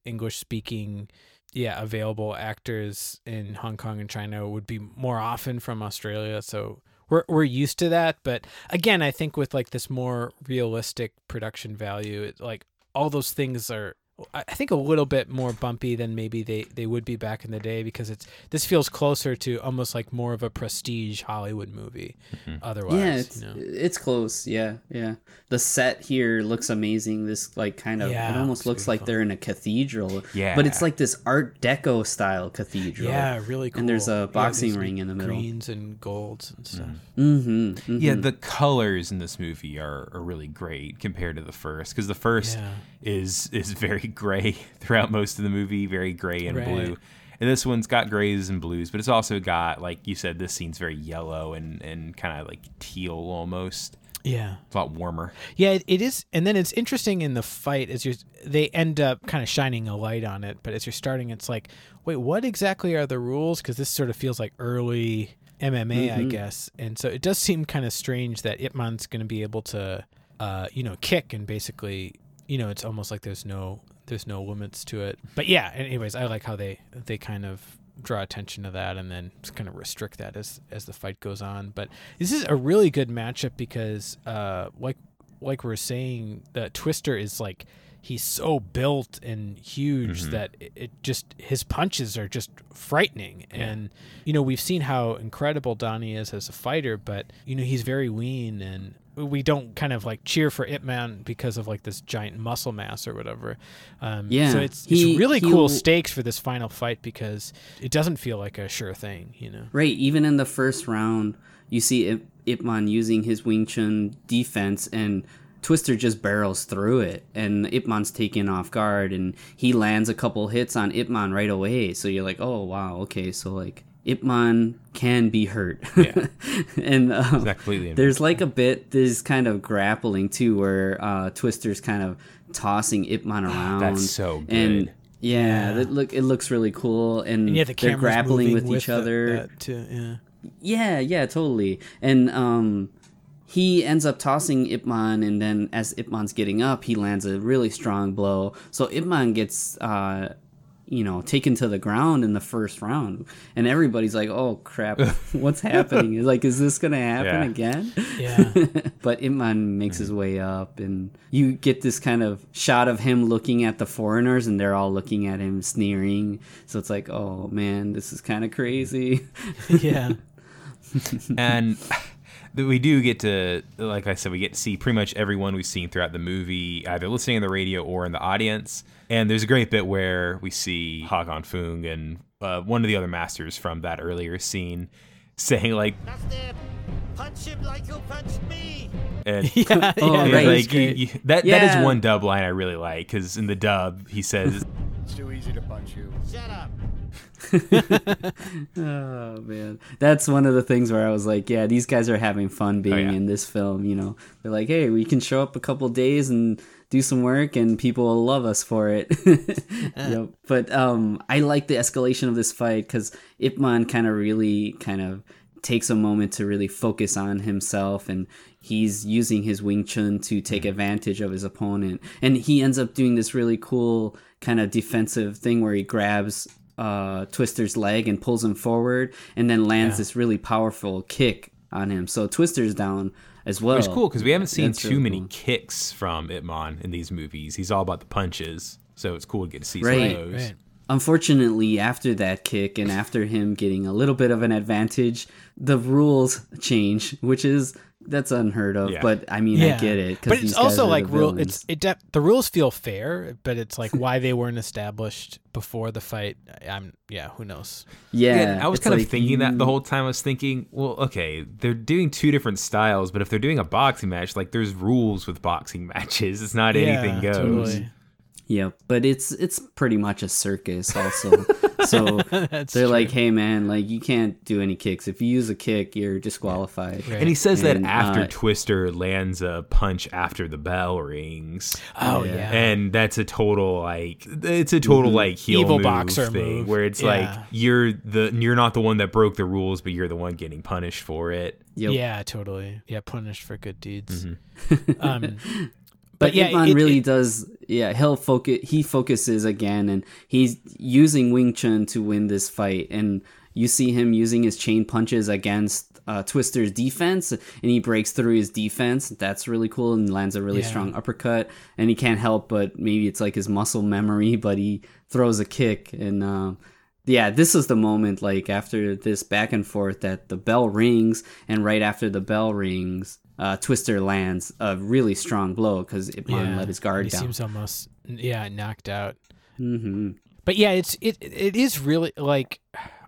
English speaking, yeah, available actors in Hong Kong and China would be more often from Australia. So we're we're used to that. But again, I think with like this more realistic production value, it, like all those things are I I think a little bit more bumpy than maybe they, they would be back in the day because it's this feels closer to almost like more of a prestige Hollywood movie. Mm-hmm. Otherwise, yeah, it's you know. it's close. Yeah, yeah. The set here looks amazing. This like kind of Yeah, it almost looks looks like they're in a cathedral. Yeah. but it's like this Art Deco style cathedral. yeah, really cool. And there's a Yeah, boxing these ring in the middle. greens and golds and stuff. Mm-hmm. Mm-hmm, mm-hmm, Yeah, the colors in this movie are, are really great compared to the first because the first Yeah. is is very gray throughout most of the movie, very gray and Right. blue. And this one's got grays and blues, but it's also got like you said, this scene's very yellow and and kind of like teal almost. Yeah. It's a lot warmer. Yeah, it, it is, and then it's interesting in the fight as you they end up kind of shining a light on it. But as you're starting, it's like, wait, what exactly are the rules? Because this sort of feels like early MMA, I guess, and so it does seem kind of strange that Ip Man's going to be able to, uh, you know, kick and basically, you know, it's almost like there's no there's no limits to it. But yeah, anyways, I like how they they kind of draw attention to that and then just kind of restrict that as as the fight goes on. But this is a really good matchup because uh like like we're saying that Twister is like he's so built and huge that it, it just his punches are just frightening and you know we've seen how incredible Donnie is as a fighter but you know he's very lean and we don't kind of like cheer for Ip Man because of like this giant muscle mass or whatever. Um, Yeah, so it's he- it's really cool stakes for this final fight because it doesn't feel like a sure thing, you know. Right, even in the first round, you see Ip, Ip Man using his Wing Chun defense, and Twister just barrels through it, and Ip Man's taken off guard, and he lands a couple hits on Ip Man right away. So you're like, oh wow, okay, so like Ip Man can be hurt. Yeah. and um, not completely there's like a bit, there's kind of grappling too, where uh, Twister's kind of tossing Ip Man around. That's so good. And good. yeah, that look it looks really cool, and, And yeah, the they're grappling moving with each the- other. too, yeah. Yeah, yeah, totally. And um he ends up tossing Ip Man and then as Ip Man's getting up, he lands a really strong blow. So Ip Man gets uh you know, taken to the ground in the first round. And everybody's like, "Oh crap, what's happening?" It's like, "Is this going to happen Yeah. again?" Yeah. but Ip Man makes his way up and you get this kind of shot of him looking at the foreigners and they're all looking at him sneering. So it's like, "Oh man, this is kind of crazy." yeah. and th- we do get to like i said we get to see pretty much everyone we've seen throughout the movie either listening in the radio or in the audience and there's a great bit where we see Hak-on Fung and uh, one of the other masters from that earlier scene saying like Punch him like you punched me. and Yeah, Oh, yeah, right. like you, you, that that Yeah. is one dub line i really like because in the dub he says It's too easy to punch you. Shut up. Oh man, that's one of the things where I was like, yeah, these guys are having fun being yeah. in this film. You know, they're like, hey, we can show up a couple days and do some work, and people will love us for it. yep. But um, I like the escalation of this fight because Ip Man kind of really kind of takes a moment to really focus on himself and he's using his wing chun to take advantage of his opponent and he ends up doing this really cool kind of defensive thing where he grabs uh, Twister's leg and pulls him forward, and then lands this really powerful kick on him. So Twister's down as well. It's cool because we haven't seen That's too really many cool. kicks from Ip Man in these movies. He's all about the punches, so it's cool to get to see Right, some of those. right. Unfortunately, after that kick and after him getting a little bit of an advantage, the rules change, which is that's unheard of. Yeah. But I mean, yeah. I get it. But it's also like rule. It's it. De- the rules feel fair, but it's like why they weren't established before the fight. I'm yeah. Who knows? yeah. I was kind like of thinking that the whole time. I was thinking, well, okay, they're doing two different styles, but if they're doing a boxing match, like there's rules with boxing matches. It's not anything goes. totally. Yeah, but it's it's pretty much a circus also. so they're true. like, hey man, like you can't do any kicks. If you use a kick, you're disqualified. And he says that after uh, Twister lands a punch after the bell rings. Oh Yeah. yeah. And that's a total like it's a total like heel Evil move boxer thing move. where it's Yeah. like you're the you're not the one that broke the rules, but you're the one getting punished for it. Yep. Yeah, totally. Yeah, punished for good deeds. Mm-hmm. um, But, But yeah, Ip Man it- really it- does. Yeah, he'll focus. He focuses again, and he's using Wing Chun to win this fight. And you see him using his chain punches against uh, Twister's defense, and he breaks through his defense. That's really cool and lands a really Yeah. strong uppercut. And he can't help but maybe it's like his muscle memory, but he throws a kick. And um, yeah, this is the moment like after this back and forth that the bell rings, and right after the bell rings, uh, Twister lands a really strong blow because Ip Man let his guard he down. seems almost yeah knocked out. hmm But yeah, it's it it is really like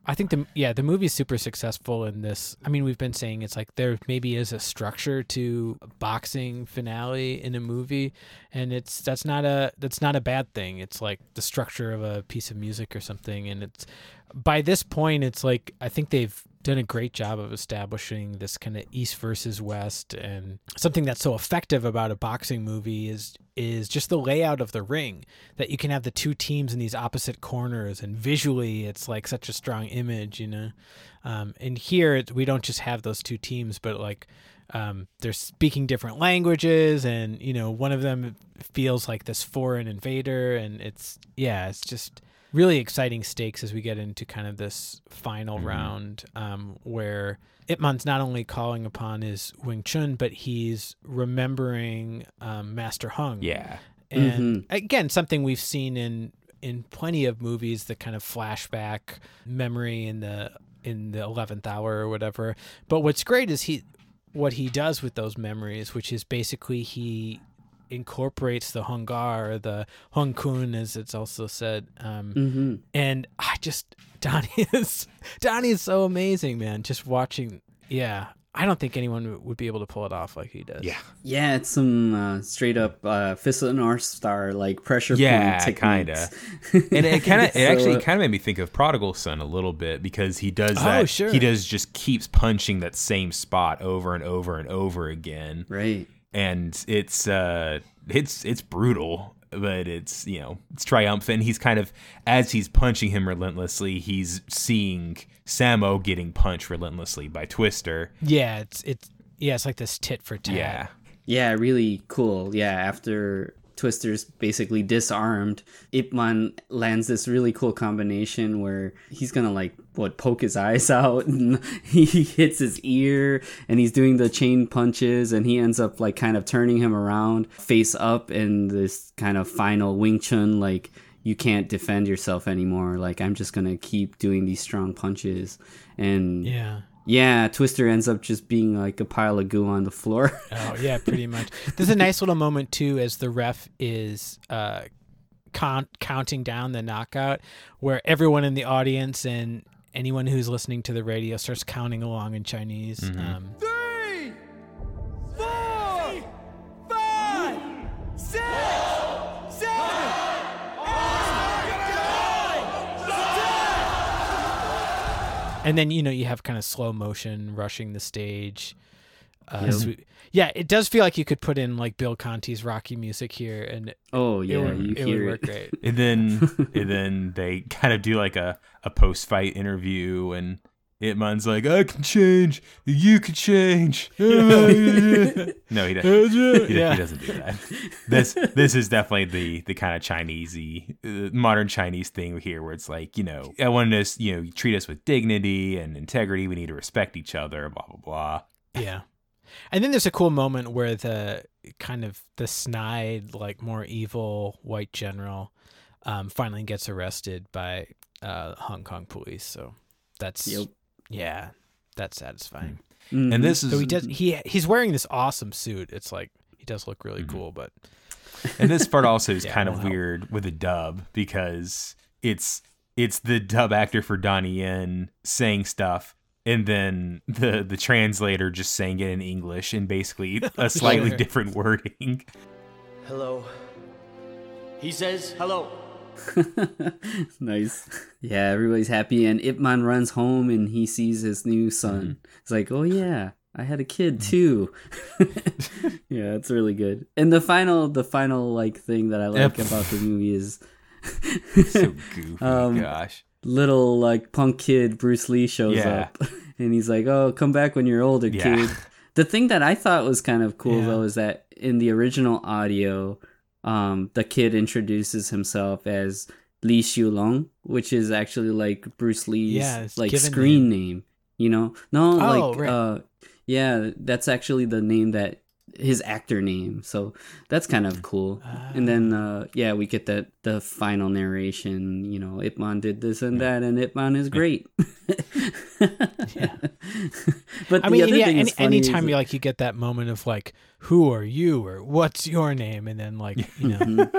I think the yeah the movie is super successful in this. I mean, we've been saying it's like there maybe is a structure to a boxing finale in a movie, and it's that's not a that's not a bad thing. It's like the structure of a piece of music or something, and it's by this point it's like I think they've done a great job of establishing this kind of east versus west and something that's so effective about a boxing movie is is just the layout of the ring that you can have the two teams in these opposite corners and visually it's like such a strong image you know? Um, and here we don't just have those two teams but like um, they're speaking different languages and you know one of them feels like this foreign invader and it's yeah it's just really exciting stakes as we get into kind of this final round um, where Ip Man's not only calling upon his Wing Chun, but he's remembering um, Master Hung. Yeah. And again, something we've seen in in plenty of movies, the kind of flashback memory in the in the eleventh hour or whatever. But what's great is he what he does with those memories, which is basically he incorporates the Hung Gar, or the Hung Kun, as it's also said. Um, Mhm. And I just Donnie is Donnie is so amazing, man. Just watching, yeah. I don't think anyone would be able to pull it off like he does. Yeah. Yeah, it's some uh, straight up uh, Fist of the North Star like pressure Yeah, kinda. and it kind of it So, actually uh, kind of made me think of Prodigal Son a little bit because he does Oh, sure. He does just keeps punching that same spot over and over and over again. Right. And it's uh it's it's brutal, but it's you know it's triumphant. He's kind of as he's punching him relentlessly, he's seeing Sammo getting punched relentlessly by Twister. Yeah, it's it's yeah, it's like this tit for tat. Yeah. Yeah, really cool. Yeah, after Twister's basically disarmed, Ip Man lands this really cool combination where he's gonna like what poke his eyes out? And he hits his ear and he's doing the chain punches and he ends up like kind of turning him around face up in this kind of final Wing Chun like you can't defend yourself anymore. Like I'm just gonna keep doing these strong punches. And Yeah. Yeah, Twister ends up just being like a pile of goo on the floor. Oh yeah, pretty much. There's a nice little moment too as the ref is uh count, counting down the knockout where everyone in the audience and anyone who's listening to the radio starts counting along in Chinese. Mm-hmm. Um, and then you know you have kind of slow motion rushing the stage. Uh, Yep. so- yeah, it does feel like you could put in like Bill Conti's Rocky music here, and Oh it yeah, would, you it hear would work it. great. And then and then they kind of do like a, a post fight interview and Ip Man's like, I can change, you can change. no, he doesn't. He, Yeah. he doesn't do that. This this is definitely the the kind of Chinesey, uh, modern Chinese thing here, where it's like, you know, I want us, you know, treat us with dignity and integrity. We need to respect each other. Blah blah blah. Yeah. And then there's a cool moment where the kind of the snide, like more evil white general um, finally gets arrested by uh, Hong Kong police. So that's Yep. Yeah, that's satisfying. Mhm. And this is So he does he he's wearing this awesome suit. It's like he does look really Mm-hmm. cool, but And this part also is Yeah, kind of won't help. weird with a dub because it's it's the dub actor for Donnie Yen saying stuff and then the the translator just saying it in English in basically a slightly Sure. different wording. Hello. He says hello. nice. Yeah, everybody's happy, and Ip Man runs home and he sees his new son. It's like, oh yeah, I had a kid too. yeah, it's really good. And the final, the final like thing that I like Yep. about the movie is So goofy, Um, gosh. little like punk kid Bruce Lee shows Yeah. up, and he's like, "Oh, come back when you're older, Yeah. kid." The thing that I thought was kind of cool Yeah. though is that in the original audio, um, the kid introduces himself as Li Xiulong, which is actually like Bruce Lee's Yeah, like screen name. You know, no, Oh, like right. uh, yeah, that's actually the name that his actor name. So that's kind of cool. and then uh, yeah, we get that the final narration. You know, Ip Man did this and that, and Ip Man is great. Yeah. but I mean, yeah. Any, is funny is anytime you like, you get that moment of like, "Who are you?" or "What's your name?" and then like, you know,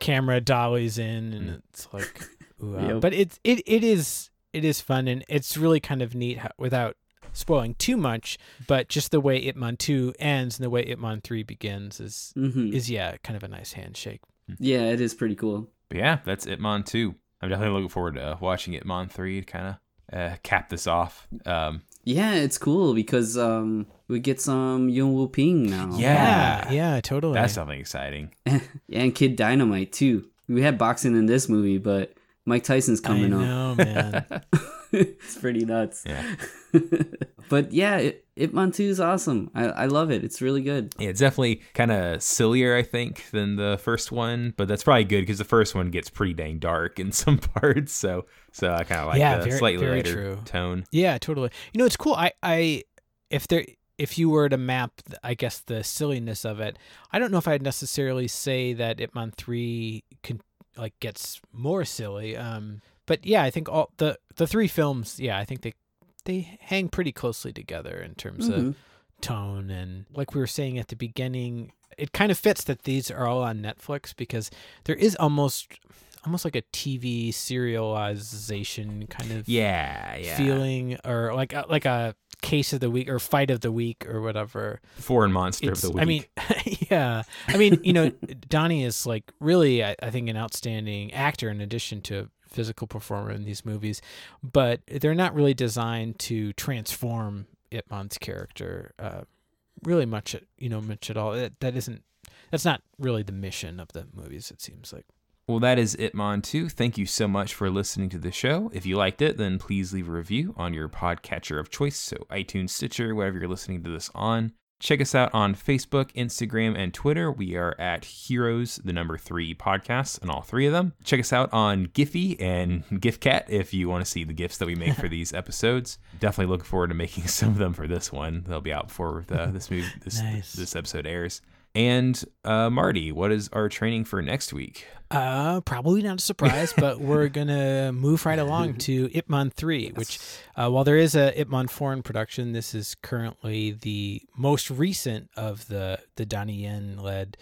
camera dollies in, and it's like, ah. Yep. but it's it it is it is fun, and it's really kind of neat how, without spoiling too much. But just the way Ip Man two ends and the way Ip Man three begins is Mhm. is yeah, kind of a nice handshake. yeah, it is pretty cool. But yeah, that's Ip Man 2. I'm definitely looking forward to watching Ip Man 3 to kind of uh, cap this off. Um, Yeah, it's cool because um, we get some Yuen Woo-ping now. Yeah. Yeah, yeah, totally. that's something exciting. and Kid Dynamite too. We had boxing in this movie, but Mike Tyson's coming I up. know, man. it's pretty nuts. Yeah. but yeah, it, Ip Man 2 is awesome. I, I love it. It's really good. Yeah, it's definitely kind of sillier, I think, than the first one, but that's probably good because the first one gets pretty dang dark in some parts. So, so I kind of like Yeah, the very- slightly very lighter true. tone. Yeah, totally. You know, it's cool. I, I, if there, if you were to map, I guess the silliness of it, I don't know if I'd necessarily say that Ip Man three can like gets more silly. Um, but yeah, I think all the the three films, yeah, I think they they hang pretty closely together in terms Mhm. of tone and like we were saying at the beginning, it kind of fits that these are all on Netflix because there is almost almost like a TV serialization kind of Yeah, yeah. feeling or like a, like a case of the week or fight of the week or whatever. Foreign monster of the week. I mean, yeah. I mean, you know, Donnie is like really, I, I think, an outstanding actor in addition to physical performer in these movies, but they're not really designed to transform Ip Man's character uh, really much, at- you know, much at all. That, that isn't, that's not really the mission of the movies, it seems like. Well, that is Ip Man 2. Thank you so much for listening to the show. If you liked it, then please leave a review on your podcatcher of choice, so iTunes, Stitcher, whatever you're listening to this on. Check us out on Facebook, Instagram, and Twitter. We are at Heroes, the number three podcasts, and all three of them. Check us out on Giphy and Gfycat if you want to see the gifs that we make for these episodes. Definitely looking forward to making some of them for this one. They'll be out before the, this movie, this, Nice. this episode airs. And uh, Marty, what is our training for next week? Uh, probably not a surprise, but we're gonna move right along to Ip Man Three, which, uh, while there is a Ip Man foreign production, this is currently the most recent of the the Donnie Yen led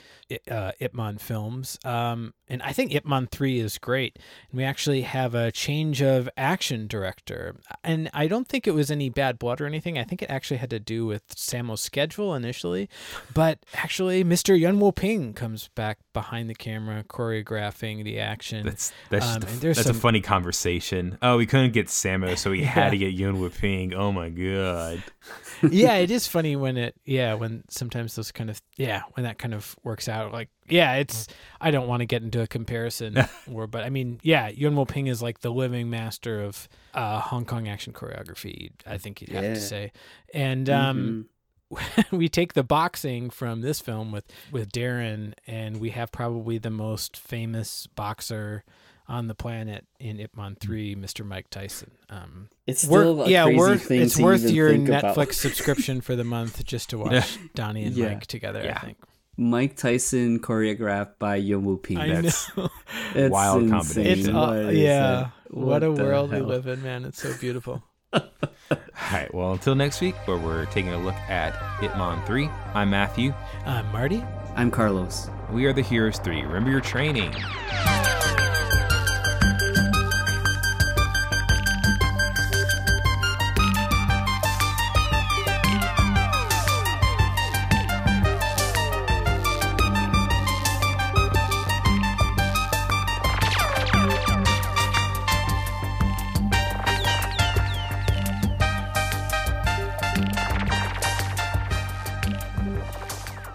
uh, Ip Man films. Um, and I think Ip Man Three is great. And we actually have a change of action director, and I don't think it was any bad blood or anything. I think it actually had to do with Sammo's schedule initially, but actually, Mr. Yuen Woo-ping comes back behind the camera, choreographing the action. That's that's Um, just a, that's some- a funny conversation. Oh, we couldn't get Sammo, so we had to get Yuen Woo-ping. Oh my god. yeah, it is funny when it yeah when sometimes those kind of yeah when that kind of works out. Like yeah, it's I don't want to get into a comparison or but I mean yeah, Yuen Woo-ping is like the living master of uh, Hong Kong action choreography. I think you'd have Yeah. to say, and um. we take the boxing from this film with with Darren, and we have probably the most famous boxer on the planet in Ip Man Three, Mr. Mike Tyson. Um, It's wor- still a yeah, crazy worth thing it's to worth even your think Netflix about. subscription for the month just to watch Yeah. Donnie and Yeah. Mike together. Yeah. I think. Mike Tyson choreographed by Yuen Woo-ping. That's- know. It's Wild insane. combination. It's What uh, yeah. that? What, a the world we live in, man. It's so beautiful. All right. Well, until next week, where we're taking a look at Ip Man 3. I'm Matthew. I'm Marty. I'm Carlos. We are the Heroes 3. Remember your training.